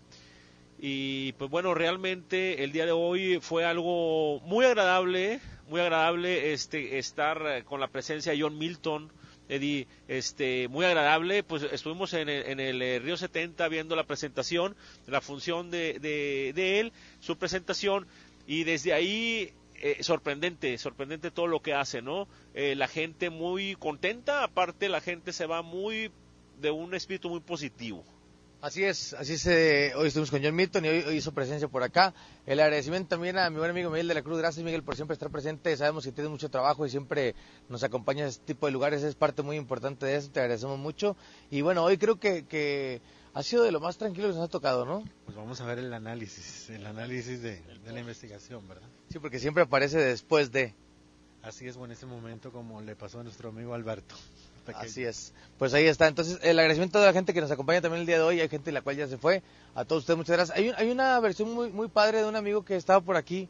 y pues bueno, realmente el día de hoy fue algo muy agradable, muy agradable este estar con la presencia de John Milton, Eddie, este, muy agradable, pues estuvimos en el, en el eh, Río 70 viendo la presentación, la función de, de, de él, su presentación, y desde ahí eh, sorprendente, sorprendente todo lo que hace, ¿no? Eh, la gente muy contenta, aparte la gente se va muy de un espíritu muy positivo. Así es, así es. eh, hoy estuvimos con John Milton y hoy, hoy hizo presencia por acá. El agradecimiento también a mi buen amigo Miguel de la Cruz. Gracias, Miguel, por siempre estar presente. Sabemos que tienes mucho trabajo y siempre nos acompañas a este tipo de lugares. Es parte muy importante de eso. Te agradecemos mucho. Y bueno, hoy creo que, que ha sido de lo más tranquilo que nos ha tocado, ¿no? Pues vamos a ver el análisis, el análisis de, de la investigación, ¿verdad? Sí, porque siempre aparece después de. Así es, o en ese momento como le pasó a nuestro amigo Alberto. Pequeño. Así es. Pues ahí está. Entonces, el agradecimiento de la gente que nos acompaña también el día de hoy. Hay gente la cual ya se fue. A todos ustedes, muchas gracias. Hay, un- hay una versión muy, muy padre de un amigo que estaba por aquí.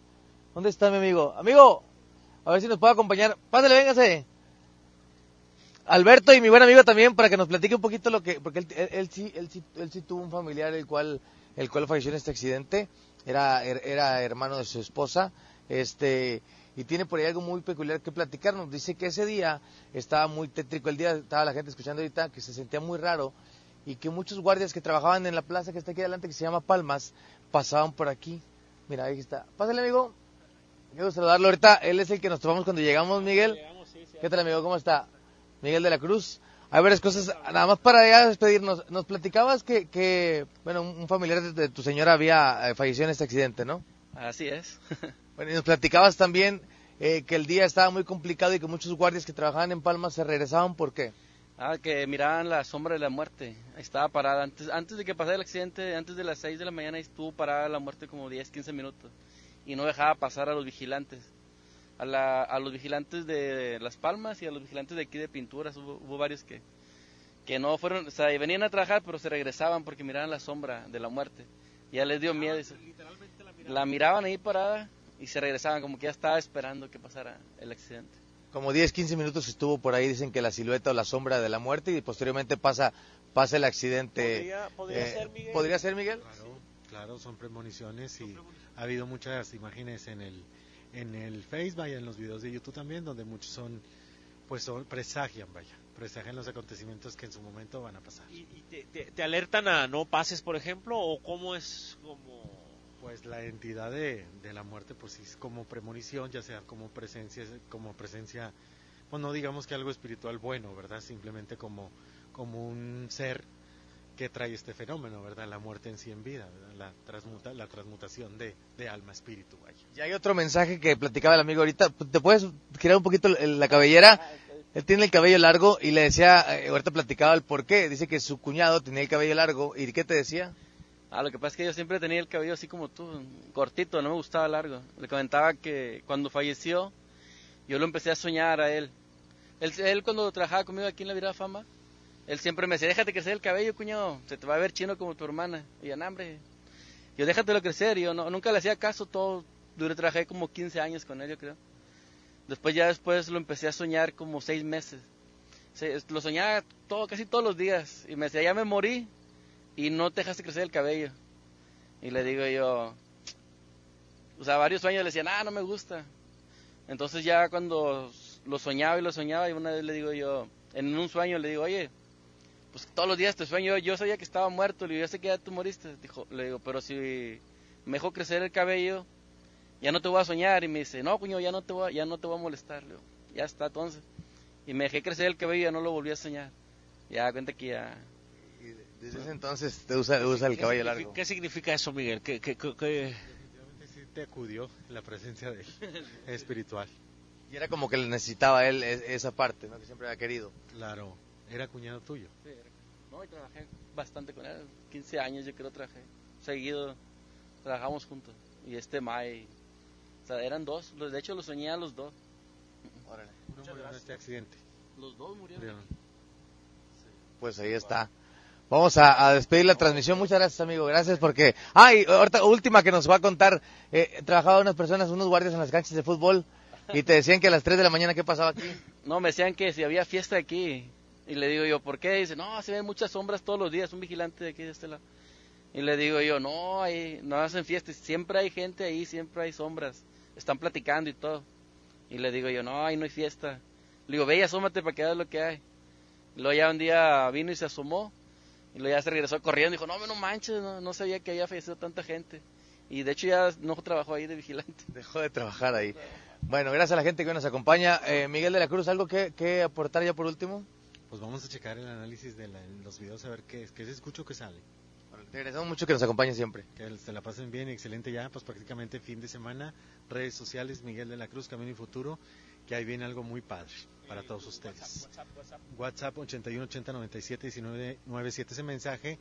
¿Dónde está mi amigo? Amigo, a ver si nos puede acompañar. Pásale, véngase. Alberto y mi buen amigo también para que nos platique un poquito lo que porque él, él- él sí él sí él sí tuvo un familiar el cual el cual falleció en este accidente. Era er- era hermano de su esposa este y tiene por ahí algo muy peculiar que platicarnos. Dice que ese día estaba muy tétrico el día estaba la gente escuchando ahorita que se sentía muy raro y que muchos guardias que trabajaban en la plaza que está aquí adelante que se llama Palmas pasaban por aquí. Mira ahí está. Pásale amigo. Quiero saludarlo ahorita. Él es el que nos tomamos cuando llegamos Miguel. Qué tal amigo cómo está Miguel de la Cruz. Hay varias cosas, nada más para ya despedirnos. Nos platicabas que, que bueno, un familiar de, tu señora había eh, fallecido en este accidente, ¿no? Así es. Bueno, y nos platicabas también eh, que el día estaba muy complicado y que muchos guardias que trabajaban en Palma se regresaban. ¿Por qué? Ah, que miraban la sombra de la muerte. Estaba parada. Antes, antes de que pasara el accidente, antes de las 6 de la mañana, estuvo parada la muerte como 10, 15 minutos. Y no dejaba pasar a los vigilantes. A, la- a los vigilantes de Las Palmas y a los vigilantes de aquí de Pinturas. Hubo, hubo varios que, que no fueron, o sea, venían a trabajar, pero se regresaban porque miraban la sombra de la muerte. Ya les dio miedo. y se- la miraban ahí parada y se regresaban, como que ya estaba esperando que pasara el accidente. Como 10, 15 minutos estuvo por ahí, dicen que la silueta o la sombra de la muerte y posteriormente pasa, pasa el accidente. Podría- podría Eh, ser, Miguel. ¿Podría ser, Miguel? Claro, claro, son premoniciones y ha habido muchas imágenes en el en el Face, vaya, en los videos de YouTube también, donde muchos son, pues son, presagian, vaya, presagian los acontecimientos que en su momento van a pasar. ¿Y, y te, te- te alertan a no pases, por ejemplo? ¿O cómo es como...? Pues la entidad de, de la muerte, pues sí es como premonición, ya sea como presencia, como presencia, pues no digamos que algo espiritual bueno, ¿verdad? Simplemente como, como un ser que trae este fenómeno, ¿verdad? La muerte en sí en vida, ¿verdad? La, transmuta, la transmutación de, de alma a espíritu, vaya. Y hay otro mensaje que platicaba el amigo ahorita. ¿Te puedes girar un poquito la cabellera? Él tiene el cabello largo y le decía, eh, ahorita platicaba el por qué. Dice que su cuñado tenía el cabello largo. ¿Y qué te decía? Ah, lo que pasa es que yo siempre tenía el cabello así como tú, cortito, no me gustaba largo. Le comentaba que cuando falleció, yo lo empecé a soñar a él. Él, él cuando trabajaba conmigo aquí en la Virada Fama, él siempre me decía, déjate crecer el cabello, cuñado, se te va a ver chino como tu hermana. Y yo, "No, hombre, yo déjatelo crecer. Y yo no, nunca le hacía caso, todo, duré, trabajé como 15 años con él, yo creo. Después ya después lo empecé a soñar como 6 meses. Se- lo soñaba todo, casi todos los días. Y me decía, ya me morí y no te dejaste crecer el cabello. Y le digo yo, o sea, varios sueños le decían, ah, no me gusta. Entonces ya cuando lo soñaba y lo soñaba, y una vez le digo yo, en un sueño le digo, oye, pues todos los días te sueño, yo sabía que estaba muerto, le digo, yo sé que ya tú moriste. Dijo, le digo, pero si me dejó crecer el cabello, ya no te voy a soñar. Y me dice, no, cuño, ya no te voy, a- ya no te voy a molestar. Le digo, ya está, entonces. Y me dejé crecer el cabello y ya no lo volví a soñar. Ya cuenta que ya... Desde ese entonces te usa, usa el ¿Qué cabello largo. ¿Qué significa eso, Miguel? ¿Qué, qué, qué- qué- Sí te acudió la presencia de espiritual. Y era como que le necesitaba él e- esa parte, ¿no? Que siempre había querido. Claro, era cuñado tuyo. Sí, no, y trabajé bastante con él, 15 años yo creo trabajé, seguido trabajamos juntos. Y este May, o sea, eran dos, los- de hecho los soñé a los dos. Uno murió en este accidente. Los dos murieron. Pues ahí está. Vamos a, a despedir la transmisión. Muchas gracias, amigo. Gracias porque... Ah, y ahorita, última que nos va a contar. Eh, trabajaban unas personas, unos guardias en las canchas de fútbol y te decían que a las 3 de la mañana, ¿qué pasaba aquí? No, me decían que si había fiesta aquí. Y le digo yo, ¿por qué? Dice, no, se ven muchas sombras todos los días, un vigilante de aquí de este lado. Y le digo yo, no, hay, no hacen fiestas, siempre hay gente ahí, siempre hay sombras. Están platicando y todo. Y le digo yo, no, ahí no hay fiesta. Le digo, ve y asómate para que veas lo que hay. Y luego ya un día vino y se asomó. Y luego ya se regresó corriendo y dijo, no, no manches, no, no sabía que había fallecido tanta gente. Y de hecho ya no trabajó ahí de vigilante. Dejó de trabajar ahí. Bueno, gracias a la gente que hoy nos acompaña. Eh, Miguel de la Cruz, ¿algo que, que aportar ya por último? Pues vamos a checar el análisis de la- los videos a ver qué, qué se escucha o qué sale. Te agradecemos mucho que nos acompañen siempre. Que se la pasen bien, excelente ya, pues prácticamente fin de semana, redes sociales, Miguel de la Cruz, Camino y Futuro, que ahí viene algo muy padre para todos ustedes. WhatsApp 81 80 97 19 97 ese mensaje,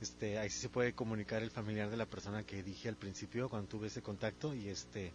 este, ahí sí se puede comunicar el familiar de la persona que dije al principio cuando tuve ese contacto y este,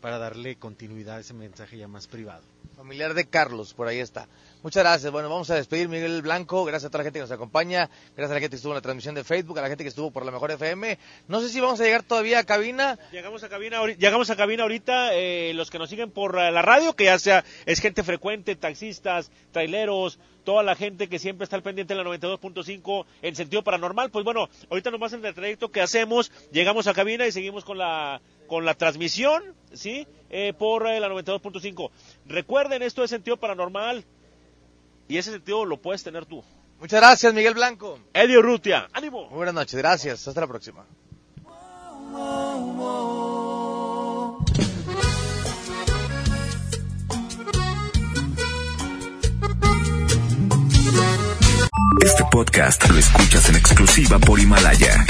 para darle continuidad a ese mensaje ya más privado. Familiar de Carlos, por ahí está. Muchas gracias. Bueno, vamos a despedir Miguel Blanco. Gracias a toda la gente que nos acompaña. Gracias a la gente que estuvo en la transmisión de Facebook, a la gente que estuvo por la mejor FM. No sé si vamos a llegar todavía a cabina. Llegamos a cabina, llegamos a cabina ahorita, eh, los que nos siguen por eh, la radio, que ya sea es gente frecuente, taxistas, traileros, toda la gente que siempre está al pendiente de la 92.5 en sentido paranormal, pues bueno, ahorita nomás en el trayecto que hacemos, llegamos a cabina y seguimos con la con la transmisión, ¿sí? Eh, por eh, la 92.5. Recuerden, esto es sentido paranormal y ese sentido lo puedes tener tú. Muchas gracias, Miguel Blanco. Eddie Urrutia, ánimo. Muy buenas noches. Gracias. Hasta la próxima. Este podcast lo escuchas en exclusiva por Himalaya.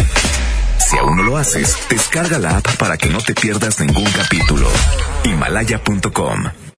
Si aún no lo haces, descarga la app para que no te pierdas ningún capítulo. Himalaya.com